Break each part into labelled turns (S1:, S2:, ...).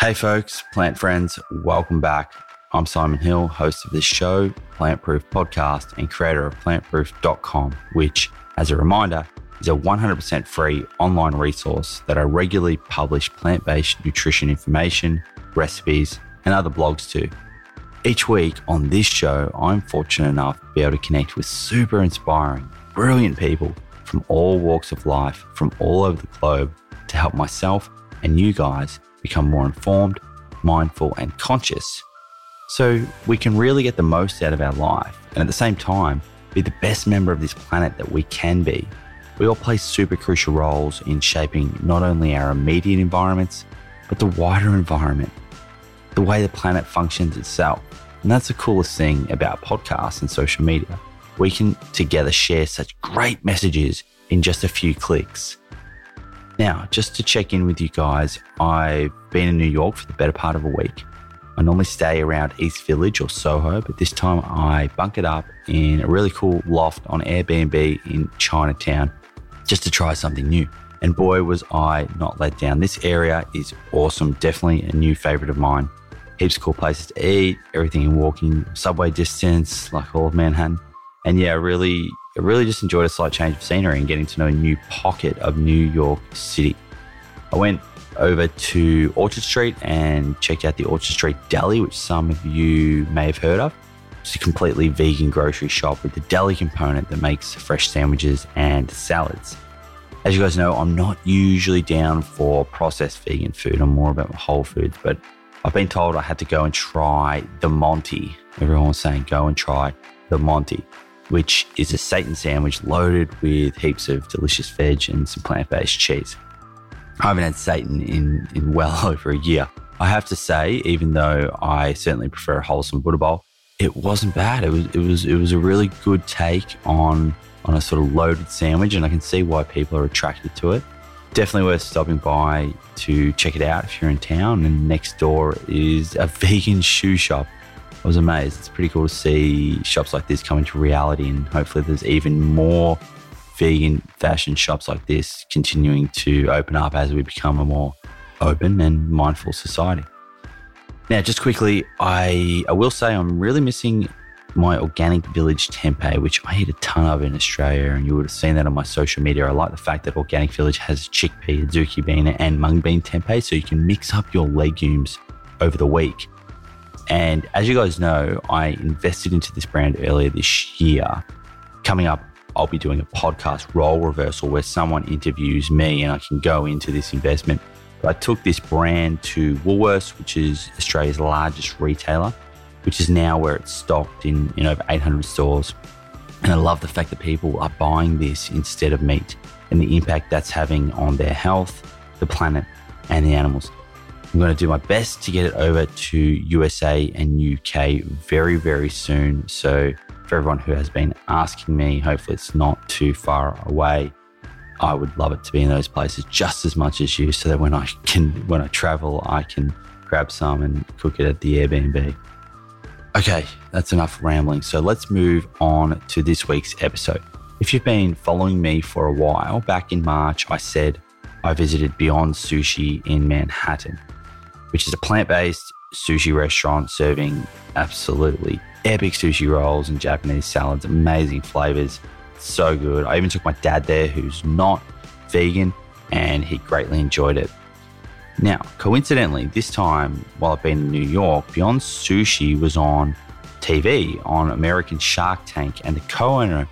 S1: Hey, folks, plant friends, welcome back. I'm Simon Hill, host of this show, Plant Proof Podcast, and creator of plantproof.com, which, as a reminder, is a 100% free online resource that I regularly publish plant based nutrition information, recipes, and other blogs to. Each week on this show, I'm fortunate enough to be able to connect with super inspiring, brilliant people from all walks of life, from all over the globe, to help myself and you guys become more informed, mindful, and conscious so we can really get the most out of our life and at the same time be the best member of this planet that we can be. We all play super crucial roles in shaping not only our immediate environments, but the wider environment, the way the planet functions itself. And that's the coolest thing about podcasts and social media. We can together share such great messages in just a few clicks. Now, just to check in with you guys, I've been in New York for the better part of a week. I normally stay around East Village or Soho, but this time I bunkered up in a really cool loft on Airbnb in Chinatown just to try something new. And boy, was I not let down. This area is awesome. Definitely a new favorite of mine. Heaps of cool places to eat, everything in walking subway distance, like all of Manhattan. And yeah, really I really just enjoyed a slight change of scenery and getting to know a new pocket of New York City. I went over to Orchard Street and checked out the Orchard Street Deli, which some of you may have heard of. It's a completely vegan grocery shop with the deli component that makes fresh sandwiches and salads. As you guys know, I'm not usually down for processed vegan food. I'm more about whole foods, but I've been told I had to go and try the Monty. Everyone was saying, go and try the Monty which is a seitan sandwich loaded with heaps of delicious veg and some plant based cheese. I haven't had seitan in, in well over a year. I have to say, even though I certainly prefer a wholesome Buddha bowl, it wasn't bad. It was it was it was a really good take on on a sort of loaded sandwich, and I can see why people are attracted to it. Definitely worth stopping by to check it out if you're in town. And next door is a vegan shoe shop I was amazed. It's pretty cool to see shops like this come into reality, and hopefully, there's even more vegan fashion shops like this continuing to open up as we become a more open and mindful society. Now, just quickly, I, I will say I'm really missing my organic village tempeh, which I eat a ton of in Australia, and you would have seen that on my social media. I like the fact that Organic Village has chickpea, azuki bean, and mung bean tempeh, so you can mix up your legumes over the week. And as you guys know, I invested into this brand earlier this year. Coming up, I'll be doing a podcast role reversal where someone interviews me and I can go into this investment. But I took this brand to Woolworths, which is Australia's largest retailer, which is now where it's stocked in, in over 800 stores. And I love the fact that people are buying this instead of meat and the impact that's having on their health, the planet, and the animals. I'm going to do my best to get it over to USA and UK very, very soon. So, for everyone who has been asking me, hopefully it's not too far away. I would love it to be in those places just as much as you, so that when I can, when I travel, I can grab some and cook it at the Airbnb. Okay, that's enough rambling. So let's move on to this week's episode. If you've been following me for a while, back in March, I said I visited Beyond Sushi in Manhattan which is a plant based sushi restaurant serving absolutely epic sushi rolls and Japanese salads, amazing flavors. So good. I even took my dad there, who's not vegan, and he greatly enjoyed it. Now, coincidentally, this time while I've been in New York, Beyond Sushi was on TV on American Shark Tank, and the co owner,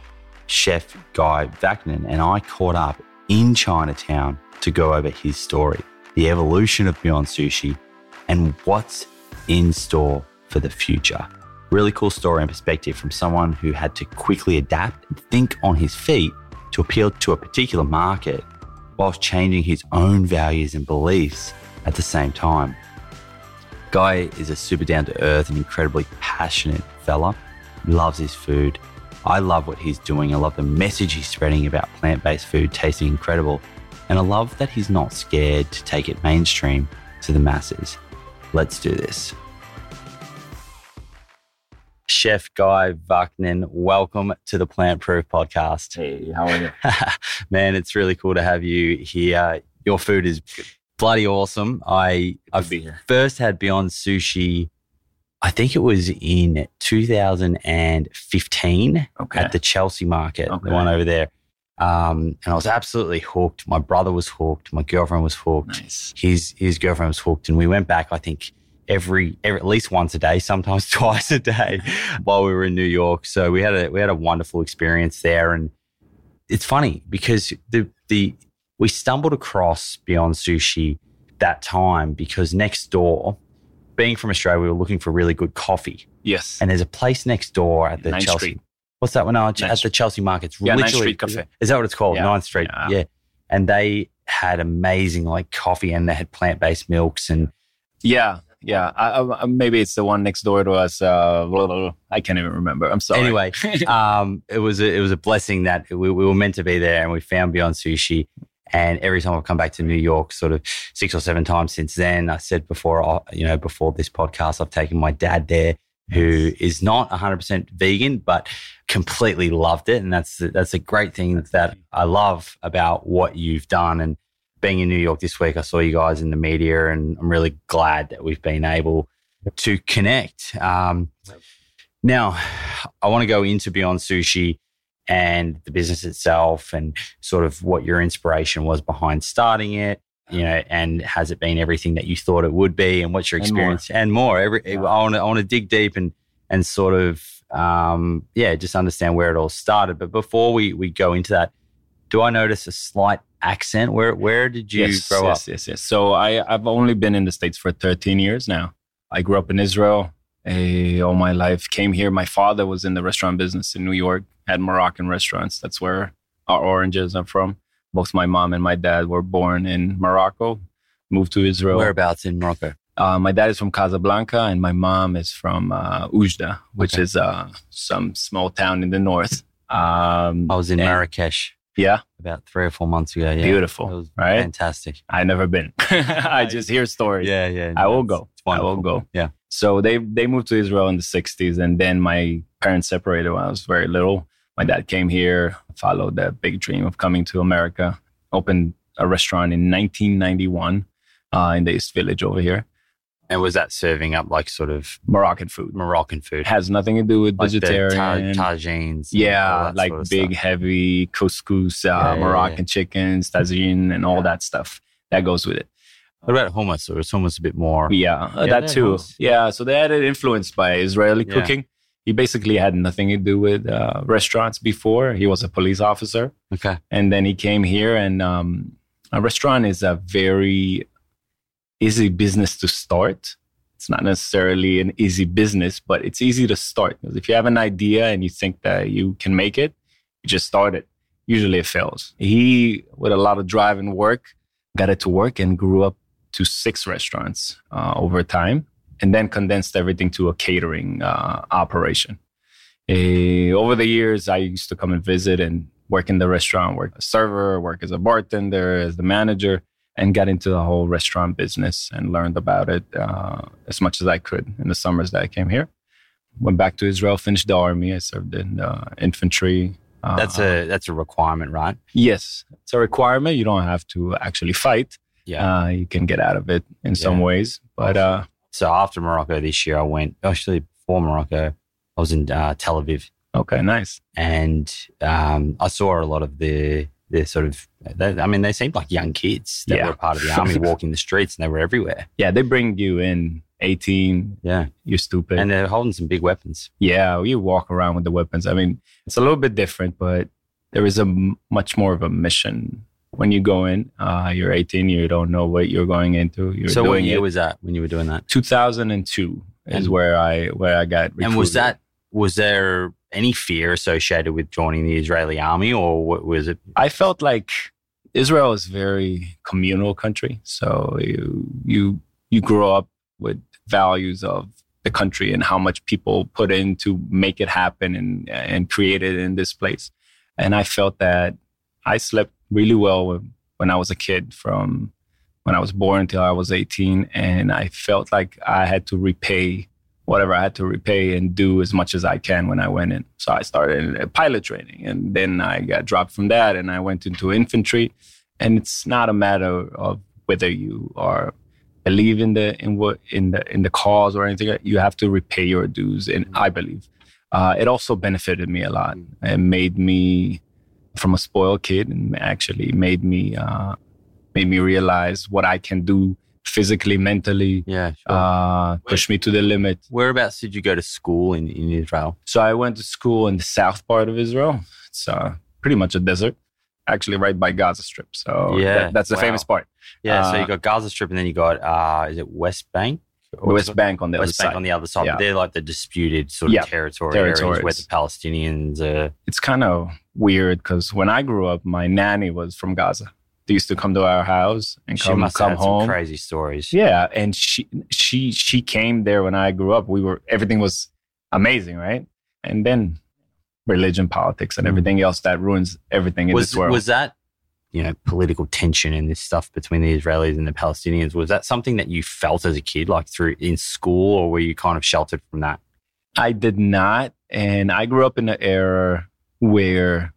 S1: Chef Guy Vaknin, and I caught up in Chinatown to go over his story, the evolution of Beyond Sushi, and what's in store for the future. Really cool story and perspective from someone who had to quickly adapt and think on his feet to appeal to a particular market whilst changing his own values and beliefs at the same time. Guy is a super down to earth and incredibly passionate fella. He loves his food. I love what he's doing. I love the message he's spreading about plant based food tasting incredible. And I love that he's not scared to take it mainstream to the masses. Let's do this. Chef Guy Vaknin, welcome to the Plant Proof Podcast.
S2: Hey, how are you?
S1: Man, it's really cool to have you here. Your food is bloody awesome. I I first had Beyond Sushi. I think it was in 2015
S2: Okay.
S1: at the Chelsea Market,
S2: Okay.
S1: the one over there. Um, and I was absolutely hooked. My brother was hooked. My girlfriend was hooked.
S2: nice.
S1: His his girlfriend was hooked, and we went back. I think every, every at least once a day, sometimes twice a day, while we were in New York. So we had a we had a wonderful experience there, and it's funny because the the we stumbled across Beyond Sushi that time because next door, being from Australia, we were looking for really good coffee,
S2: Yes.
S1: and there's a place next door at the Chelsea.
S2: Street.
S1: What's that one? No, at the Chelsea Market. It's
S2: Yeah, Ninth Street Cafe.
S1: Is that what it's called?
S2: Yeah.
S1: Ninth Street.
S2: Yeah.
S1: Yeah. And they had amazing like coffee and they had plant based milks and
S2: Yeah. Yeah. I, I, maybe it's the one next door to us. Uh, blah, blah, blah. I can't even remember. I'm sorry.
S1: Anyway, um, it was a, it was a blessing that we, we were meant to be there and we found Beyond Sushi. And every time I've come back to New York, sort of six or seven times since then, I said before, uh, you know, before this podcast, I've taken my dad there, who is not 100% vegan, but completely loved it. And that's that's a great thing that I love about what you've done. And being in New York this week, I saw you guys in the media, and I'm really glad that we've been able to connect. Um, now, I want to go into Beyond Sushi and the business itself and sort of what your inspiration was behind starting it, you know, and has it been everything that you thought it would be and what's your
S2: And more.
S1: experience and more. Every,
S2: Yeah.
S1: I want to, I want to dig deep and, and sort of, um, yeah, just understand where it all started. But before we, we go into that, do I notice a slight accent? Where, where did you
S2: yes,
S1: grow
S2: yes,
S1: up?
S2: Yes, yes. So I, I've only been in the States for 13 years now. I grew up in Israel all my life. Came here. My father was in the restaurant business in New York, had Moroccan restaurants. That's where our oranges are from. Both my mom and my dad were born in Morocco, moved to Israel.
S1: Whereabouts in Morocco?
S2: Uh, my dad is from Casablanca and my mom is from uh, Oujda, which
S1: Okay.
S2: is uh, some small town in the north. Um,
S1: I was in
S2: and-
S1: Marrakesh
S2: Yeah,
S1: about three or four months ago. Yeah.
S2: beautiful,
S1: It was
S2: right?
S1: fantastic.
S2: I never been. I just hear stories.
S1: Yeah, yeah.
S2: I will go. I will go.
S1: Yeah.
S2: So they they moved to Israel in the 60s, and then my parents separated when I was very little. My dad came here, followed that big dream of coming to America, opened a restaurant in 1991 uh, in the East Village over here.
S1: And was that serving up like sort of
S2: Moroccan food.
S1: Moroccan food?
S2: Has nothing to do with
S1: like the
S2: vegetarian.
S1: ta- tagines.
S2: yeah, like
S1: sort of
S2: big,
S1: stuff.
S2: heavy couscous, uh,
S1: Yeah, yeah,
S2: Moroccan chickens, tagine, and all
S1: Yeah.
S2: that stuff that goes with it.
S1: What about hummus? Or is hummus a bit more?
S2: Yeah, uh,
S1: Yeah,
S2: that too.
S1: nice.
S2: Yeah, so they had it influenced by Israeli
S1: Yeah.
S2: cooking. He basically had nothing to do with uh, restaurants before. He was a police officer,
S1: Okay.
S2: and then he came here. And um, a restaurant is a very easy business to start. It's not necessarily an easy business, but it's easy to start. 'Cause if you have an idea and you think that you can make it, you just start it. Usually it fails. He, with a lot of drive and work, got it to work and grew up to six restaurants uh, over time and then condensed everything to a catering uh, operation. Eh, over the years, I used to come and visit and work in the restaurant, work as a server, work as a bartender, as the manager, and got into the whole restaurant business and learned about it uh, as much as I could in the summers that I came here. Went back to Israel, finished the army. I served in uh, infantry. Uh,
S1: That's a that's a requirement, right?
S2: yes, it's a requirement. You don't have to actually fight.
S1: Yeah.
S2: Uh, you can get out of it in some ways, but uh,
S1: so after Morocco this year, I went. Actually, before Morocco, I was in uh, Tel Aviv,
S2: okay, nice.
S1: and um, I saw a lot of the the sort of. They, I mean, they seemed like young kids that
S2: Yeah.
S1: were part of the army, walking the streets, and they were everywhere.
S2: Yeah, they bring you in 18.
S1: Yeah,
S2: You're stupid.
S1: and they're holding some big weapons.
S2: yeah, you walk around with the weapons. I mean, it's a little bit different, but there is a m- much more of a mission when you go in. Uh, you're 18, you don't know what you're going into. You're
S1: so what
S2: doing
S1: year was that when you were doing that?
S2: 2002 is where I where I got.
S1: And was that was there any fear associated with joining the Israeli army, or what was it?
S2: I felt like Israel is a very communal country. So you you you grow up with values of the country and how much people put in to make it happen and and create it in this place. And I felt that I slept really well when, when I was a kid from when I was born until I was 18 and I felt like I had to repay whatever I had to repay and do as much as I can when I went in. So I started pilot training and then I got dropped from that and I went into infantry. And it's not a matter of whether you are believe in the in what in the in the cause or anything, you have to repay your dues. And I believe uh, it also benefited me a lot. It made me from a spoiled kid, and actually made me uh, made me realize what I can do physically, mentally.
S1: Yeah. Sure.
S2: Uh, push me to the limit.
S1: Whereabouts did you go to school in, in Israel?
S2: So I went to school in the south part of Israel. It's uh, pretty much a desert, actually right by Gaza Strip. So
S1: Yeah,
S2: that- that's the
S1: wow.
S2: famous part.
S1: Yeah. so
S2: Uh,
S1: you got Gaza Strip, and then you got uh, is it West Bank?
S2: West Bank on the
S1: West
S2: other
S1: Bank
S2: side.
S1: on the other side.
S2: Yeah.
S1: But they're like the disputed sort of
S2: Yeah,
S1: territory areas where the Palestinians are.
S2: it's kind of weird because when I grew up, my nanny was from Gaza. They used to come to our house and
S1: She
S2: come
S1: must
S2: come
S1: have
S2: home.
S1: some crazy stories.
S2: Yeah, and she she she came there when I grew up. We were everything was amazing, right? And then religion, politics, and
S1: Mm.
S2: everything else that ruins everything in
S1: was
S2: this world.
S1: was that you know political tension and this stuff between the Israelis and the Palestinians? Was that something that you felt as a kid, like through in school, or were you kind of sheltered from that?
S2: I did not. And I grew up in an era where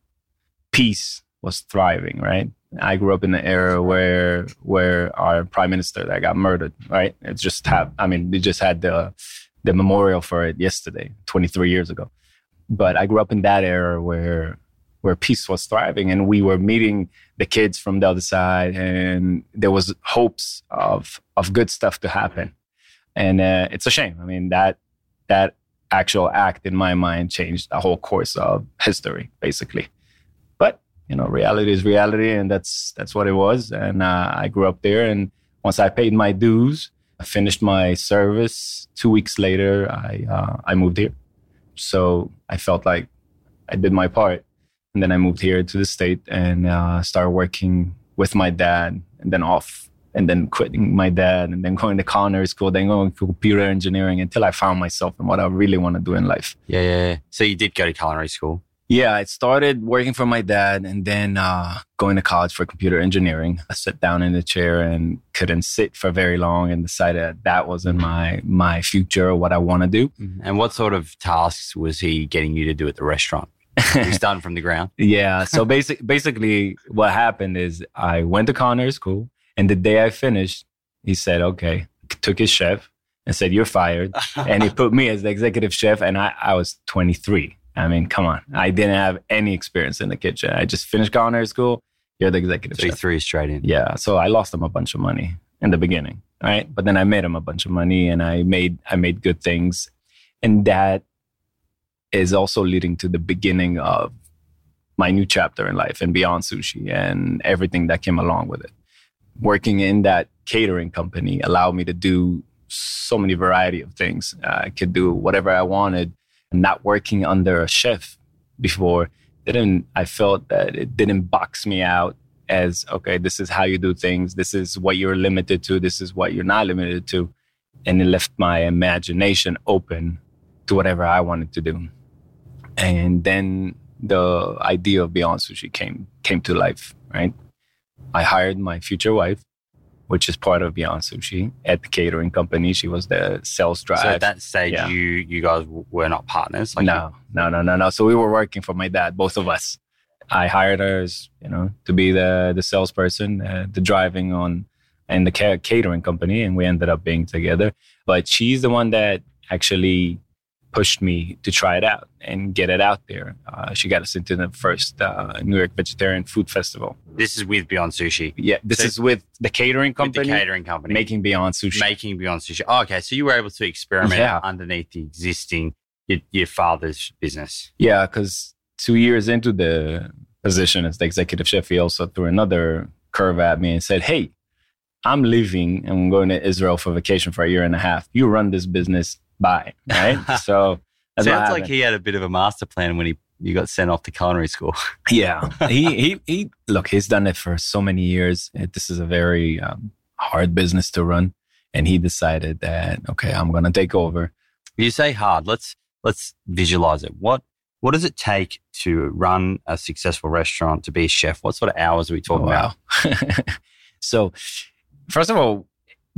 S2: peace was thriving, right? I grew up in the era where where our prime minister that got murdered, right? It just have I mean, they just had the the memorial for it yesterday, 23 years ago. But I grew up in that era where where peace was thriving and we were meeting the kids from the other side and there was hopes of of good stuff to happen. And uh, it's a shame. I mean, that that actual act in my mind changed the whole course of history basically you know reality is reality and that's that's what it was and uh, i grew up there and once i paid my dues i finished my service two weeks later i uh, i moved here so i felt like i did my part and then i moved here to the state and uh, started working with my dad and then off and then quitting my dad and then going to culinary school, then going to computer engineering until I found myself and what I really want to do in life.
S1: Yeah, yeah. yeah. So you did go to culinary school.
S2: Yeah, I started working for my dad and then uh, going to college for computer engineering. I sat down in the chair and couldn't sit for very long and decided that, that wasn't my my future or what I want to do.
S1: And what sort of tasks was he getting you to do at the restaurant? He started from the ground.
S2: Yeah. So basic, basically, what happened is I went to culinary school, and the day I finished, he said, "Okay," took his chef and said, "You're fired," and he put me as the executive chef, and I, I was 23. I mean, come on, I didn't have any experience in the kitchen. I just finished culinary school. You're the executive
S1: so
S2: chef.
S1: threw you straight in.
S2: Yeah. So I lost him a bunch of money in the beginning, right? But then I made him a bunch of money, and I made I made good things, and that is also leading to the beginning of my new chapter in life and beyond sushi and everything that came along with it. Working in that catering company allowed me to do so many variety of things. I could do whatever I wanted. Not working under a chef before didn't. I felt that it didn't box me out as okay. This is how you do things. This is what you're limited to. This is what you're not limited to, and it left my imagination open to whatever I wanted to do. And then the idea of Beyond Sushi came came to life. Right, I hired my future wife, which is part of Beyond Sushi at the catering company. She was the sales drive.
S1: So at that stage,
S2: Yeah.
S1: you you guys were not partners. Like
S2: no, no, no, no, no. So we were working for my dad, both of us. I hired her, as, you know, to be the the salesperson, uh, the driving on, and the ca- catering company, and we ended up being together. But she's the one that actually pushed me to try it out and get it out there. Uh, she got us into the first uh, New York Vegetarian Food Festival.
S1: This is with Beyond Sushi,
S2: Yeah, this
S1: So-
S2: is with the catering company
S1: the catering company,
S2: making Beyond Sushi.
S1: making Beyond Sushi. Oh, okay, so you were able to experiment
S2: Yeah.
S1: underneath the existing your, your father's business.
S2: Yeah, because two years into the position as the executive chef, he also threw another curve at me and said, Hey, I'm leaving and I'm going to Israel for vacation for a year and a half. You run this business by, right? so
S1: Sounds like he had a bit of a master plan when he you got sent off to culinary school.
S2: yeah. he, he, he, look, he's done it for so many years. This is a very um, hard business to run. And he decided that, okay, I'm going to take over.
S1: You say hard. Let's let's visualize it. What what does it take to run a successful restaurant to be a chef? What sort of hours are we talking about?
S2: Oh, so, first of all,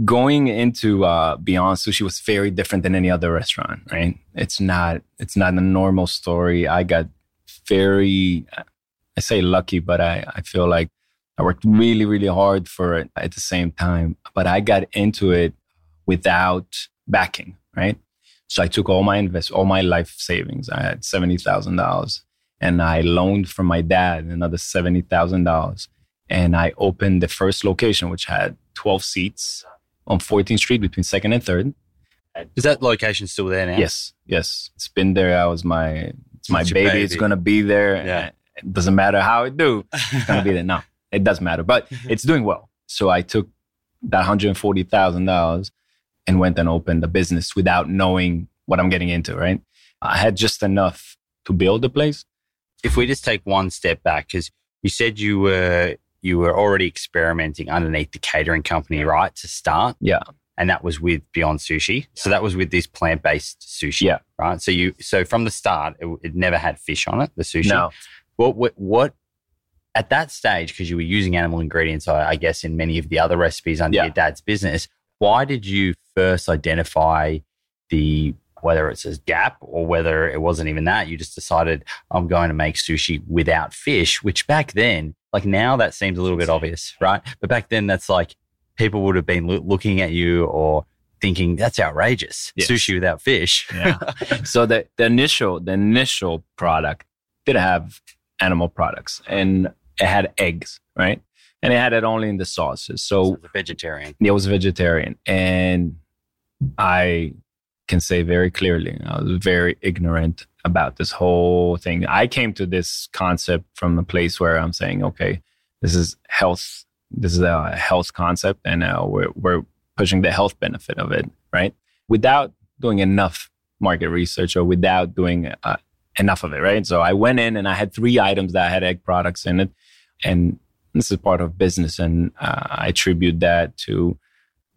S2: going into uh, Beyond Sushi was very different than any other restaurant, right? It's not. It's not a normal story. I got very, I say lucky, but I I feel like I worked really, really hard for it at the same time, but I got into it without backing, right? So I took all my invest, all my life savings. I had seventy thousand dollars, and I loaned from my dad another seventy thousand dollars, and I opened the first location, which had twelve seats on 14th Street between Second and Third.
S1: Is that location still there now?
S2: Yes, yes, it's been there. I was my, it's my baby.
S1: baby.
S2: It's gonna be there.
S1: Yeah.
S2: It doesn't matter how it do. It's gonna be there. No, it doesn't matter, but it's doing well. So I took that hundred and forty thousand dollars and went and opened a business without knowing what I'm getting into. Right, I had just enough to build the place.
S1: if we just take one step back, because you said you were you were already experimenting underneath the catering company, right, to start,
S2: Yeah,
S1: and that was with Beyond Sushi. So that was with this plant based sushi,
S2: Yeah.
S1: right. So you so from the start, it, it never had fish on it. The sushi.
S2: no,
S1: What what, what at that stage, because you were using animal ingredients, I, I guess, in many of the other recipes under
S2: Yeah.
S1: your dad's business. Why did you first identify the whether it's a gap or whether it wasn't even that? You just decided I'm going to make sushi without fish, which back then, like now, that seems a little bit obvious, right? But back then, that's like people would have been loo- looking at you or thinking that's outrageous.
S2: Yes.
S1: Sushi without fish.
S2: Yeah. so the, the initial the initial product did have animal products and it had eggs, right? And it had it only in the sauces. So
S1: the vegetarian.
S2: it was vegetarian. And I can say very clearly, I was very ignorant about this whole thing. I came to this concept from a place where I'm saying, okay, this is health. This is a health concept, and uh, we're, we're pushing the health benefit of it, right? Without doing enough market research or without doing uh, enough of it, right? So I went in and I had three items that had egg products in it, and this is part of business, and uh, I attribute that to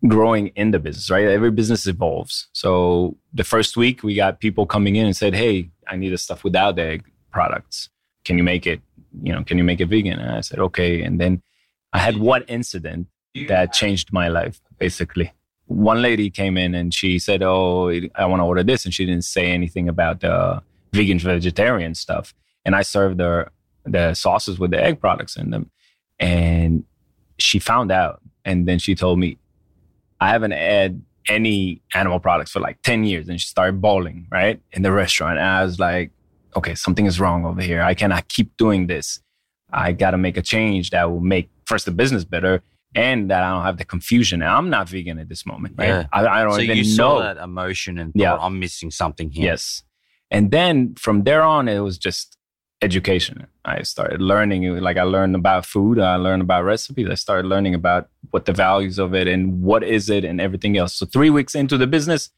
S2: growing in the business, right? Every business evolves. So the first week we got people coming in and said, "Hey, I need the stuff without egg products. Can you make it? You know, can you make it vegan?" And I said, "Okay." And then I had one incident that changed my life, basically. One lady came in and she said, "Oh, I want to order this," and she didn't say anything about the vegan vegetarian stuff. And I served her the sauces with the egg products in them, and she found out, and then she told me, "I haven't had any animal products for like ten years," and she started bawling right in the restaurant. And I was like, "Okay, something is wrong over here. I cannot keep doing this. I got to make a change that will make first the business better." And that I don't have the confusion. And I'm not vegan at this moment, right?
S1: Yeah.
S2: I, I don't
S1: So
S2: even
S1: you
S2: know.
S1: saw that emotion and thought,
S2: Yeah.
S1: I'm missing something here.
S2: Yes. And then from there on, it was just education. I started learning, like I learned about food, I learned about recipes, I started learning about what the values of it and what is it and everything else. So three weeks into the business,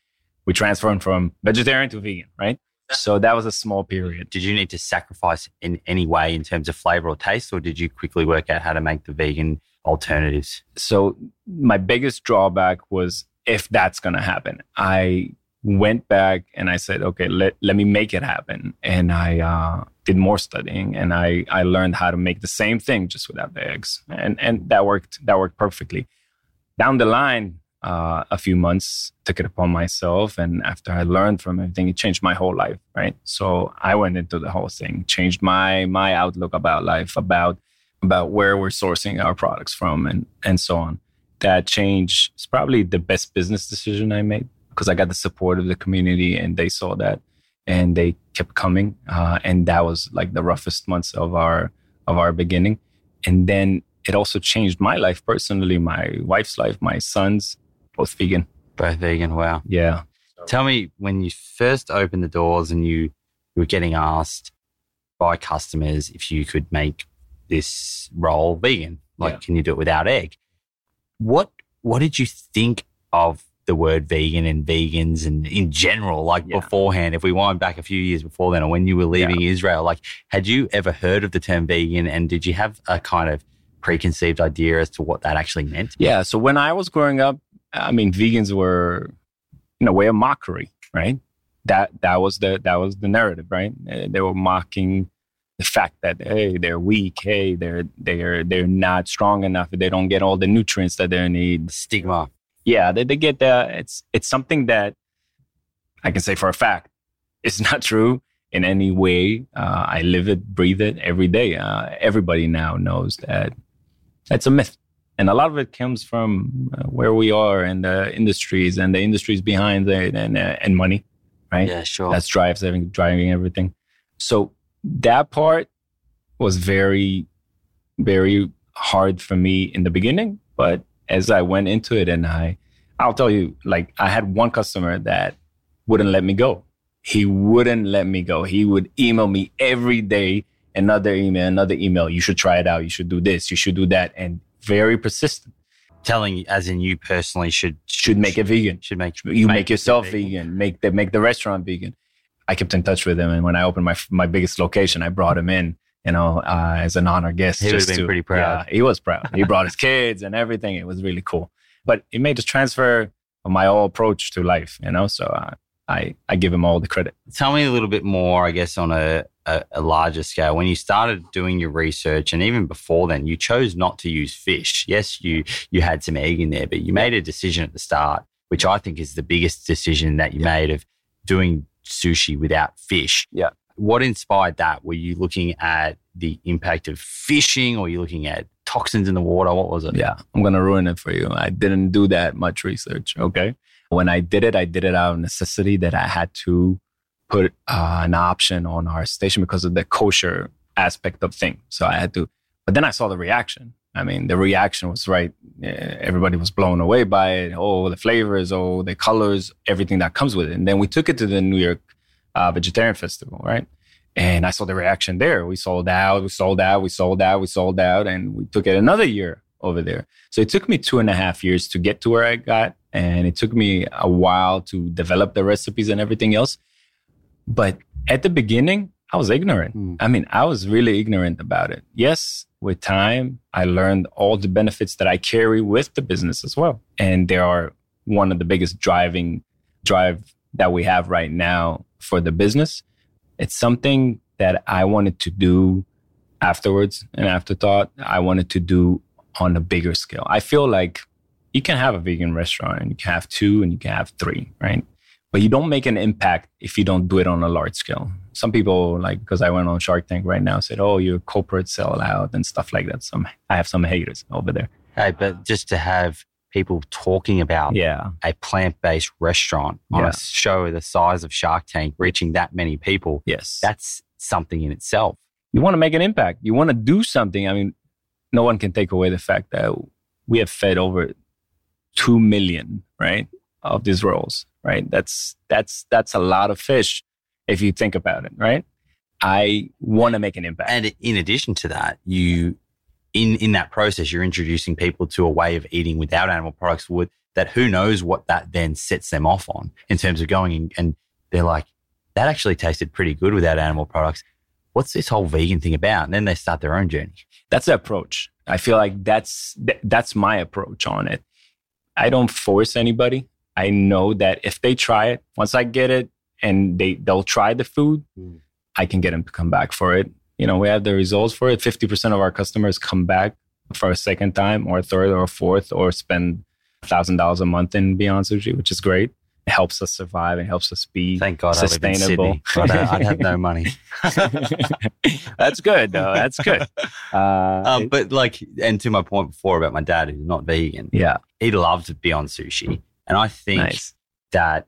S2: we transformed from vegetarian to vegan, right? So that was a small period.
S1: Did you need to sacrifice in any way in terms of flavor or taste, or did you quickly work out how to make the vegan alternatives?
S2: So my biggest drawback was if that's going to happen. I went back and I said, okay, let, let me make it happen. And I uh, did more studying and I, I learned how to make the same thing just without the eggs. And, and that worked, that worked perfectly. Down the line, uh, a few months, took it upon myself. And after I learned from everything, it changed my whole life, right? So I went into the whole thing, changed my, my outlook about life, about, about where we're sourcing our products from and, and so on. That change is probably the best business decision I made because I got the support of the community and they saw that and they kept coming. Uh, and that was like the roughest months of our of our beginning. And then it also changed my life personally, my wife's life, my sons, both vegan.
S1: Both vegan. Wow.
S2: Yeah.
S1: Tell me when you first opened the doors and you, you were getting asked by customers if you could make this roll vegan. Like,
S2: Yeah.
S1: can you do it without egg? What What did you think of the word vegan and vegans and in general, like
S2: Yeah.
S1: beforehand? If we wind back a few years before then, or when you were leaving Israel, like, had you ever heard of the term vegan, and did you have a kind of preconceived idea as to what that actually meant?
S2: Yeah. So when I was growing up, I mean, vegans were in a way a mockery, right? That that was the that was the narrative, right? Uh, They were mocking the fact that hey, they're weak, hey, they're they're they're not strong enough, they don't get all the nutrients that they need.
S1: Stigma.
S2: Yeah, they, they get that. It's it's something that I can say for a fact it's not true in any way. Uh, I live it, breathe it every day. Uh, everybody now knows that It's a myth. And a lot of it comes from uh, where we are and the industries and the industries behind it and, uh, and money, right?
S1: Yeah, sure.
S2: That's drives everything, driving everything. So that part was very, very hard for me in the beginning. But as I went into it and I, I'll tell you, like I had one customer that wouldn't let me go. He wouldn't let me go. He would email me every day, another email, another email. You should try it out. You should do this. You should do that. And very persistent.
S1: Telling, as in you personally, should
S2: Should make it vegan.
S1: should make
S2: You make,
S1: it
S2: yourself vegan. Make the make the restaurant vegan. I kept in touch with him, and when I opened my my biggest location, I brought him in, you know, uh, as an honor guest.
S1: He been
S2: to-
S1: pretty proud.
S2: Yeah, he was proud. He brought his kids and everything. It was really cool. But it made this transfer of my whole approach to life, you know. So uh, I I give him all the credit.
S1: Tell me a little bit more, I guess, on a, a, a larger scale. When you started doing your research, and even before then, you chose not to use fish. Yes, you you had some egg in there, but you made a decision at the start, which I think is the biggest decision that you made of doing sushi without fish.
S2: Yeah.
S1: What inspired that? Were you looking at the impact of fishing, or you looking at toxins in the water? What was it?
S2: Yeah, I'm gonna ruin it for you. I didn't do that much research. Okay, when I did it, I did it out of necessity that I had to put uh, an option on our station because of the kosher aspect of things. So I had to. But then I saw the reaction. I mean, the reaction was right. Eh, Everybody was blown away by it. Oh, the flavors, oh, the colors, everything that comes with it. And then we took it to the New York uh, Vegetarian Festival, right? And I saw the reaction there. We sold out, we sold out, we sold out, we sold out, and we took it another year over there. So it took me two and a half years to get to where I got, and it took me a while to develop the recipes and everything else. But at the beginning, I was ignorant.
S1: Hmm.
S2: I mean, I was really ignorant about it. Yes, with time, I learned all the benefits that I carry with the business as well. And they are one of the biggest driving drive that we have right now for the business. It's something that I wanted to do afterwards, an afterthought. I wanted to do on a bigger scale. I feel like you can have a vegan restaurant and you can have two and you can have three, right? But you don't make an impact if you don't do it on a large scale. Some people, like, because I went on Shark Tank right now, said, "Oh, you're a corporate sellout and stuff like that." Some I have some haters over there.
S1: Hey, but just to have people talking about
S2: Yeah,
S1: a plant-based restaurant on
S2: Yeah.
S1: a show the size of Shark Tank, reaching that many people,
S2: yes.
S1: that's something in itself.
S2: you want to make an impact. You want to do something. I mean, no one can take away the fact that we have fed over two million, right, of these rolls, right? That's that's that's a lot of fish if you think about it, right? I want to make an impact.
S1: And in addition to that, you in in that process, you're introducing people to a way of eating without animal products. Would that who knows what that then sets them off on in terms of going and, and they're like, that actually tasted pretty good without animal products. What's this whole vegan thing about? And then they start their own journey.
S2: that's the approach. I feel like that's th- that's my approach on it. I don't force anybody. I know that if they try it, once I get it and they they'll try the food,
S1: Mm.
S2: I can get them to come back for it. You know, we have the results for it. Fifty percent of our customers come back for a second time, or a third, or a fourth, or spend thousand dollars a month in Beyond Sushi, which is great. It helps us survive. It helps us be
S1: Thank God I live in
S2: sustainable.
S1: Sydney. I'd, I'd have no money.
S2: That's good, though. That's good. Uh,
S1: Um, but like, and to my point before about my dad who's not vegan,
S2: yeah,
S1: he loved Beyond Sushi, and I think
S2: nice.
S1: that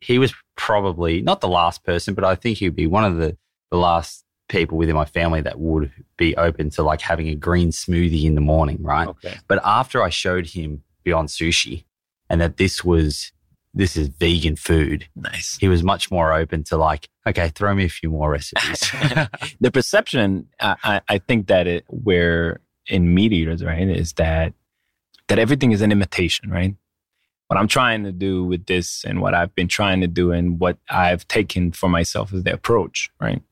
S1: he was probably not the last person, but I think he'd be one of the, the last people within my family that would be open to like having a green smoothie in the morning, right?
S2: Okay.
S1: But after I showed him Beyond Sushi and that this was this is vegan food,
S2: Nice.
S1: he was much more open to like, okay, throw me a few more recipes.
S2: the perception, I, I, think that it, we're in meat eaters, right, is that that everything is an imitation, right? What I'm trying to do with this and what I've been trying to do and what I've taken for myself as the approach, right,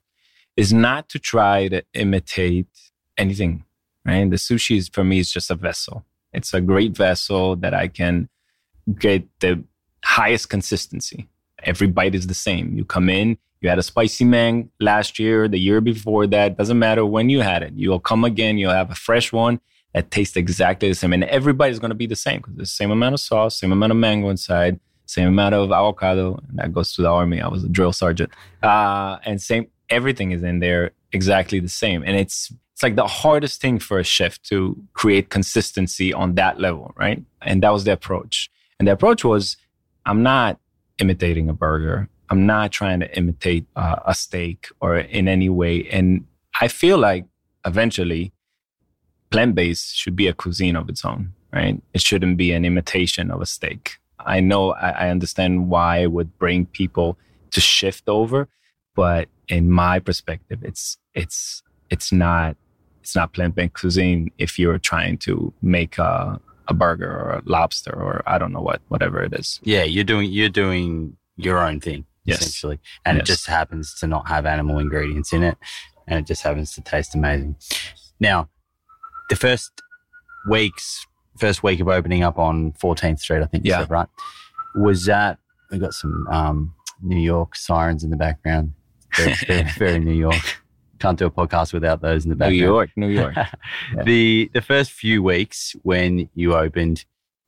S2: is not to try to imitate anything, right? The sushi is for me is just a vessel. It's a great vessel that I can get the highest consistency. Every bite is the same. You come in, you had a spicy mang last year, the year before that, doesn't matter when you had it. You'll come again, you'll have a fresh one that tastes exactly the same. And everybody's going to be the same because the same amount of sauce, same amount of mango inside, same amount of avocado. And that goes to the army. I was a drill sergeant. Uh, and same, everything is in there exactly the same. And it's, it's like the hardest thing for a chef to create consistency on that level, right? And that was the approach. And the approach was I'm not imitating a burger. I'm not trying to imitate uh, a steak or in any way. And I feel like eventually plant based should be a cuisine of its own, right? It shouldn't be an imitation of a steak. I know I, I understand why it would bring people to shift over, but in my perspective, it's it's it's not it's not plant based cuisine if you're trying to make a a burger or a lobster or I don't know what whatever it is.
S1: Yeah, you're doing you're doing your own thing
S2: Yes.
S1: essentially, and
S2: Yes.
S1: it just happens to not have animal ingredients in it, and it just happens to taste amazing. Now, the first weeks, first week of opening up on 14th Street, I think you
S2: Yeah.
S1: said right, was that we got some um, New York sirens in the background, very, very, very New York. Can't do a podcast without those in the
S2: back.
S1: New.
S2: York, New York.
S1: the the first few weeks when you opened,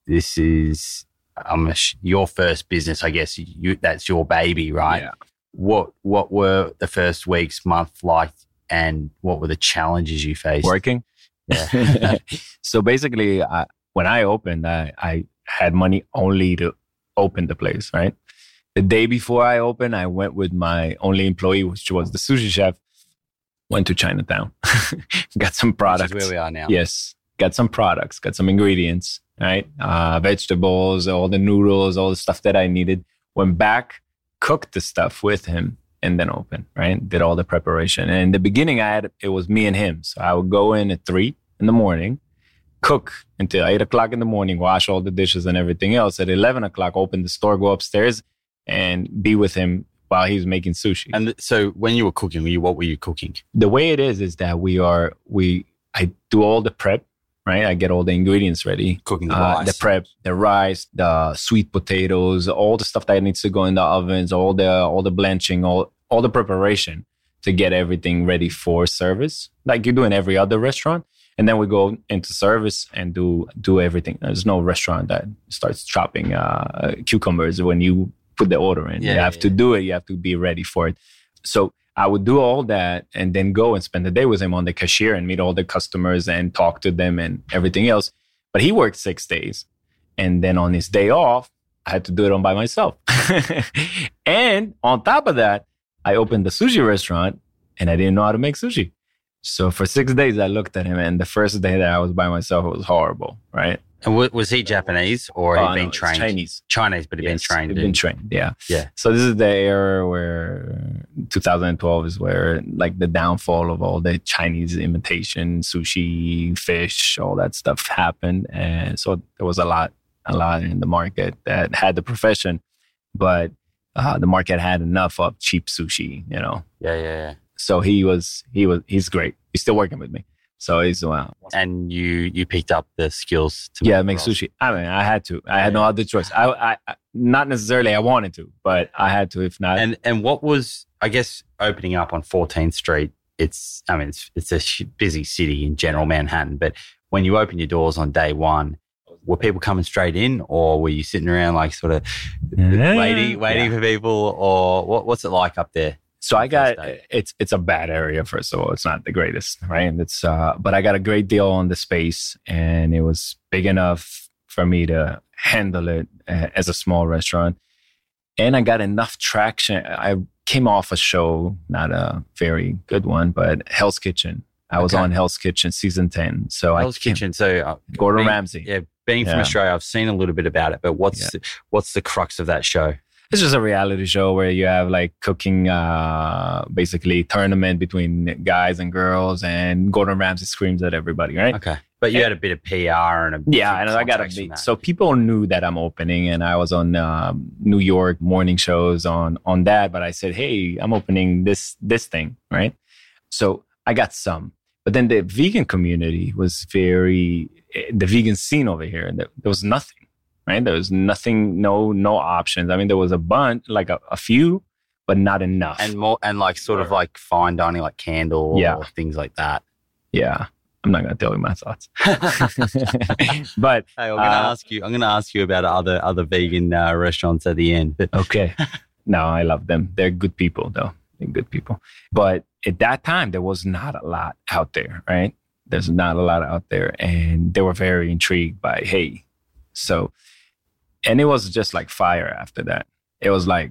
S1: this is um, your first business, I guess. You that's your baby, right?
S2: Yeah.
S1: What what were the first weeks, month like, and what were the challenges you faced?
S2: Working.
S1: Yeah.
S2: so basically, I, when I opened, I, I had money only to open the place, right? The day before I opened, I went with my only employee, which was the sushi chef, went to Chinatown, got some products.
S1: is where we are now.
S2: Yes, got some products, got some ingredients, right? Uh, vegetables, all the noodles, all the stuff that I needed. Went back, cooked the stuff with him, and then opened, right? Did all the preparation. And in the beginning, I had it was me and him. So I would go in at three in the morning, cook until eight o'clock in the morning, wash all the dishes and everything else. At 11 o'clock, open the store, go upstairs, and be with him while he's making sushi
S1: And so when you were cooking, were you, what were you cooking?
S2: the way it is is that we are we I do all the prep, right? I get all the ingredients ready.
S1: Cooking the
S2: Uh,
S1: rice.
S2: the prep, the rice, the sweet potatoes, all the stuff that needs to go in the ovens, all the all the blanching, all all the preparation to get everything ready for service, like you do in every other restaurant. And then we go into service and do do everything. There's no restaurant that starts chopping uh, cucumbers when you put the order in.
S1: Yeah,
S2: you have
S1: yeah,
S2: to
S1: yeah.
S2: do it. You have to be ready for it. So I would do all that and then go and spend the day with him on the cashier and meet all the customers and talk to them and everything else. But he worked six days. And then on his day off, I had to do it all by myself. and on top of that, I opened the sushi restaurant and I didn't know how to make sushi. So for six days, I looked at him, and the first day that I was by myself, it was horrible, right?
S1: And wa- was he Japanese or had
S2: Oh,
S1: he been
S2: no,
S1: trained?
S2: Chinese.
S1: Chinese, but he'd
S2: Yes,
S1: been trained.
S2: he'd
S1: in-
S2: Been trained, yeah.
S1: Yeah.
S2: So this is the era where 2012 is where like the downfall of all the Chinese imitation sushi, fish, all that stuff happened, and so there was a lot, a lot in the market that had the profession, but uh, the market had enough of cheap sushi, you know.
S1: yeah, yeah, yeah.
S2: So he was, he was, he's great. He's still working with me. So he's uh, wow.
S1: And you you picked up the skills to
S2: Yeah, make sushi. I mean, I had to. I had no other choice. I, I, not necessarily I wanted to, but I had to. If not,
S1: And and what was I guess opening up on 14th Street? It's I mean it's it's a busy city in general Manhattan, but when you open your doors on day one, were people coming straight in, or were you sitting around like sort of waiting waiting for people, or what, what's it like up there?
S2: So I got it's it's a bad area first of all. It's not the greatest, right? And it's uh but I got a great deal on the space and it was big enough for me to handle it uh, as a small restaurant. And I got enough traction. I came off a show, not a very good one, but Hell's Kitchen. I was
S1: Okay.
S2: on Hell's Kitchen season 10. So
S1: Hell's
S2: I came,
S1: Kitchen. So uh,
S2: Gordon
S1: being-
S2: Ramsay.
S1: Yeah, being from Australia, I've seen a little bit about it, but what's
S2: Yeah.
S1: the, what's the crux of that show?
S2: It's just a reality show where you have like cooking, uh, basically tournament between guys and girls, and Gordon Ramsay screams at everybody, right?
S1: Okay, but you
S2: Yeah.
S1: had a bit of PR and a
S2: Yeah, and I got to
S1: contacts from
S2: be
S1: that.
S2: so people knew that I'm opening, and I was on um, New York morning shows on on that. But I said, hey, I'm opening this this thing, right? So I got some, but then the vegan community was very eh, the vegan scene over here. There, there was nothing, right? There was nothing, no no options. I mean, there was a bunch, like a, a few, but not enough.
S1: and more and like sort of like fine dining, like candle,
S2: Yeah.
S1: or things like that.
S2: yeah, I'm not gonna tell you my thoughts, but
S1: Hey, I'm gonna
S2: Uh,
S1: ask you. I'm gonna ask you about other other vegan uh, restaurants at the end. But
S2: Okay. no, I love them. They're good people, though. They're good people. But at that time, there was not a lot out there, right? There's not a lot out there. And they were very intrigued by, hey, so, and it was just like fire after that. It was like,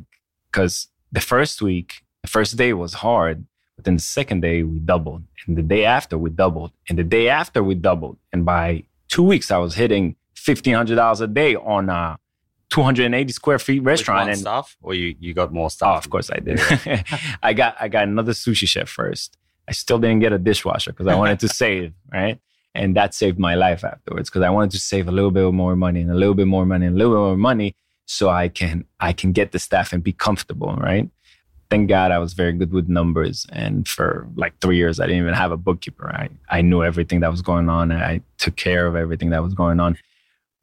S2: because the first week, the first day was hard, but then the second day we doubled. And the day after we doubled. And the day after we doubled. And by two weeks, I was hitting $1,500 a day on a 280 square feet restaurant.
S1: and stuff, or you, you got more stuff?
S2: Oh, of course I did. I got I got another sushi chef first. I still didn't get a dishwasher because I wanted to save, right? And that saved my life afterwards because I wanted to save a little bit more money and a little bit more money and a little bit more money so I can I can get the staff and be comfortable, right? Thank God I was very good with numbers. And for like three years, I didn't even have a bookkeeper. I, I knew everything that was going on I took care of everything that was going on.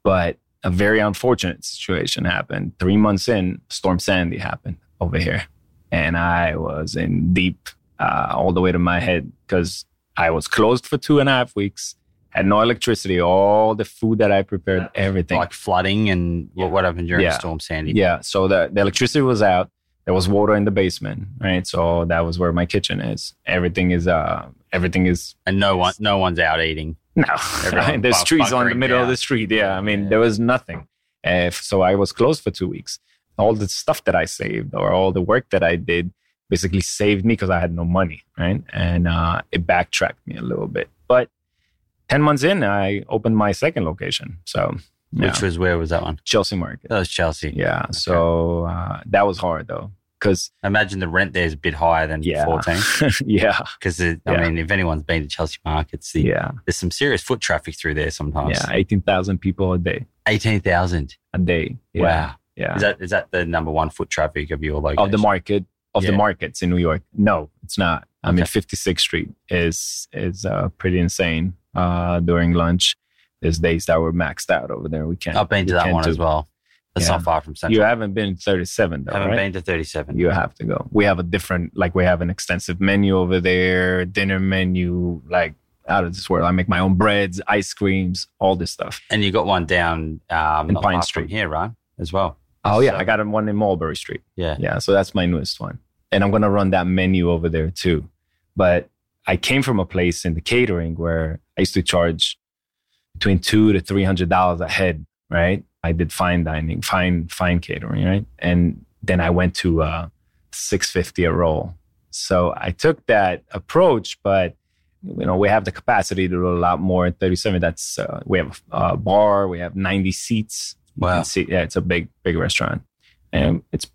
S2: But a very unfortunate situation happened. Three months in, Storm Sandy happened over here. And I was in deep uh, all the way to my head because I was closed for two and a half weeks, had no electricity, all the food that I prepared, everything.
S1: like flooding and what, what happened during
S2: Yeah.
S1: Storm Sandy?
S2: Yeah. So the, the electricity was out. There was water in the basement, right? So that was where my kitchen is. Everything is uh everything is
S1: And no one, no one's out eating.
S2: no. There's
S1: bu-
S2: trees on the middle of the street. Yeah. I mean,
S1: Yeah.
S2: there was nothing. Uh, so I was closed for two weeks. All the stuff that I saved or all the work that I did basically saved me because I had no money, right? And uh, it backtracked me a little bit. But 10 months in, I opened my second location. So, yeah,
S1: Which was where was that one?
S2: Chelsea Market.
S1: That was Chelsea.
S2: Yeah. So uh, that was hard though. Because,
S1: I imagine the rent there is a bit higher than
S2: yeah.
S1: 14.
S2: yeah.
S1: Because, I
S2: Yeah.
S1: mean, if anyone's been to Chelsea markets, the,
S2: Yeah.
S1: there's some serious foot traffic through there sometimes.
S2: Yeah. 18,000 people a day.
S1: 18,000.
S2: A day. Yeah.
S1: Wow.
S2: Yeah.
S1: Is that is that the number one foot traffic of your location?
S2: of the market of the markets in New York. No, it's not. I mean, 56th Street is is uh, pretty insane. Uh, during lunch, there's days that were maxed out over there. We can't.
S1: I've been to that one
S2: do-
S1: as well. That's
S2: Yeah.
S1: not far from Central.
S2: You haven't been to 37 though,
S1: I haven't
S2: right?
S1: been to 37.
S2: You have to go. We have a different, like, we have an extensive menu over there, dinner menu, like out of this world. I make my own breads, ice creams, all this stuff.
S1: and you got one down um,
S2: In Pine Street.
S1: here, right? As well.
S2: Oh yeah,
S1: So-
S2: I got one in Mulberry Street.
S1: Yeah.
S2: Yeah, so that's my newest one. And I'm going to run that menu over there too. But I came from a place in the catering where I used to charge between two to three hundred dollars a head, right? I did fine dining, fine, fine catering, right? And then I went to uh six fifty a roll. So I took that approach, but you know, we have the capacity to do a lot more at 37. That's uh, we have a bar, we have 90 seats.
S1: Wow.
S2: see, yeah, it's a big, big restaurant, and it's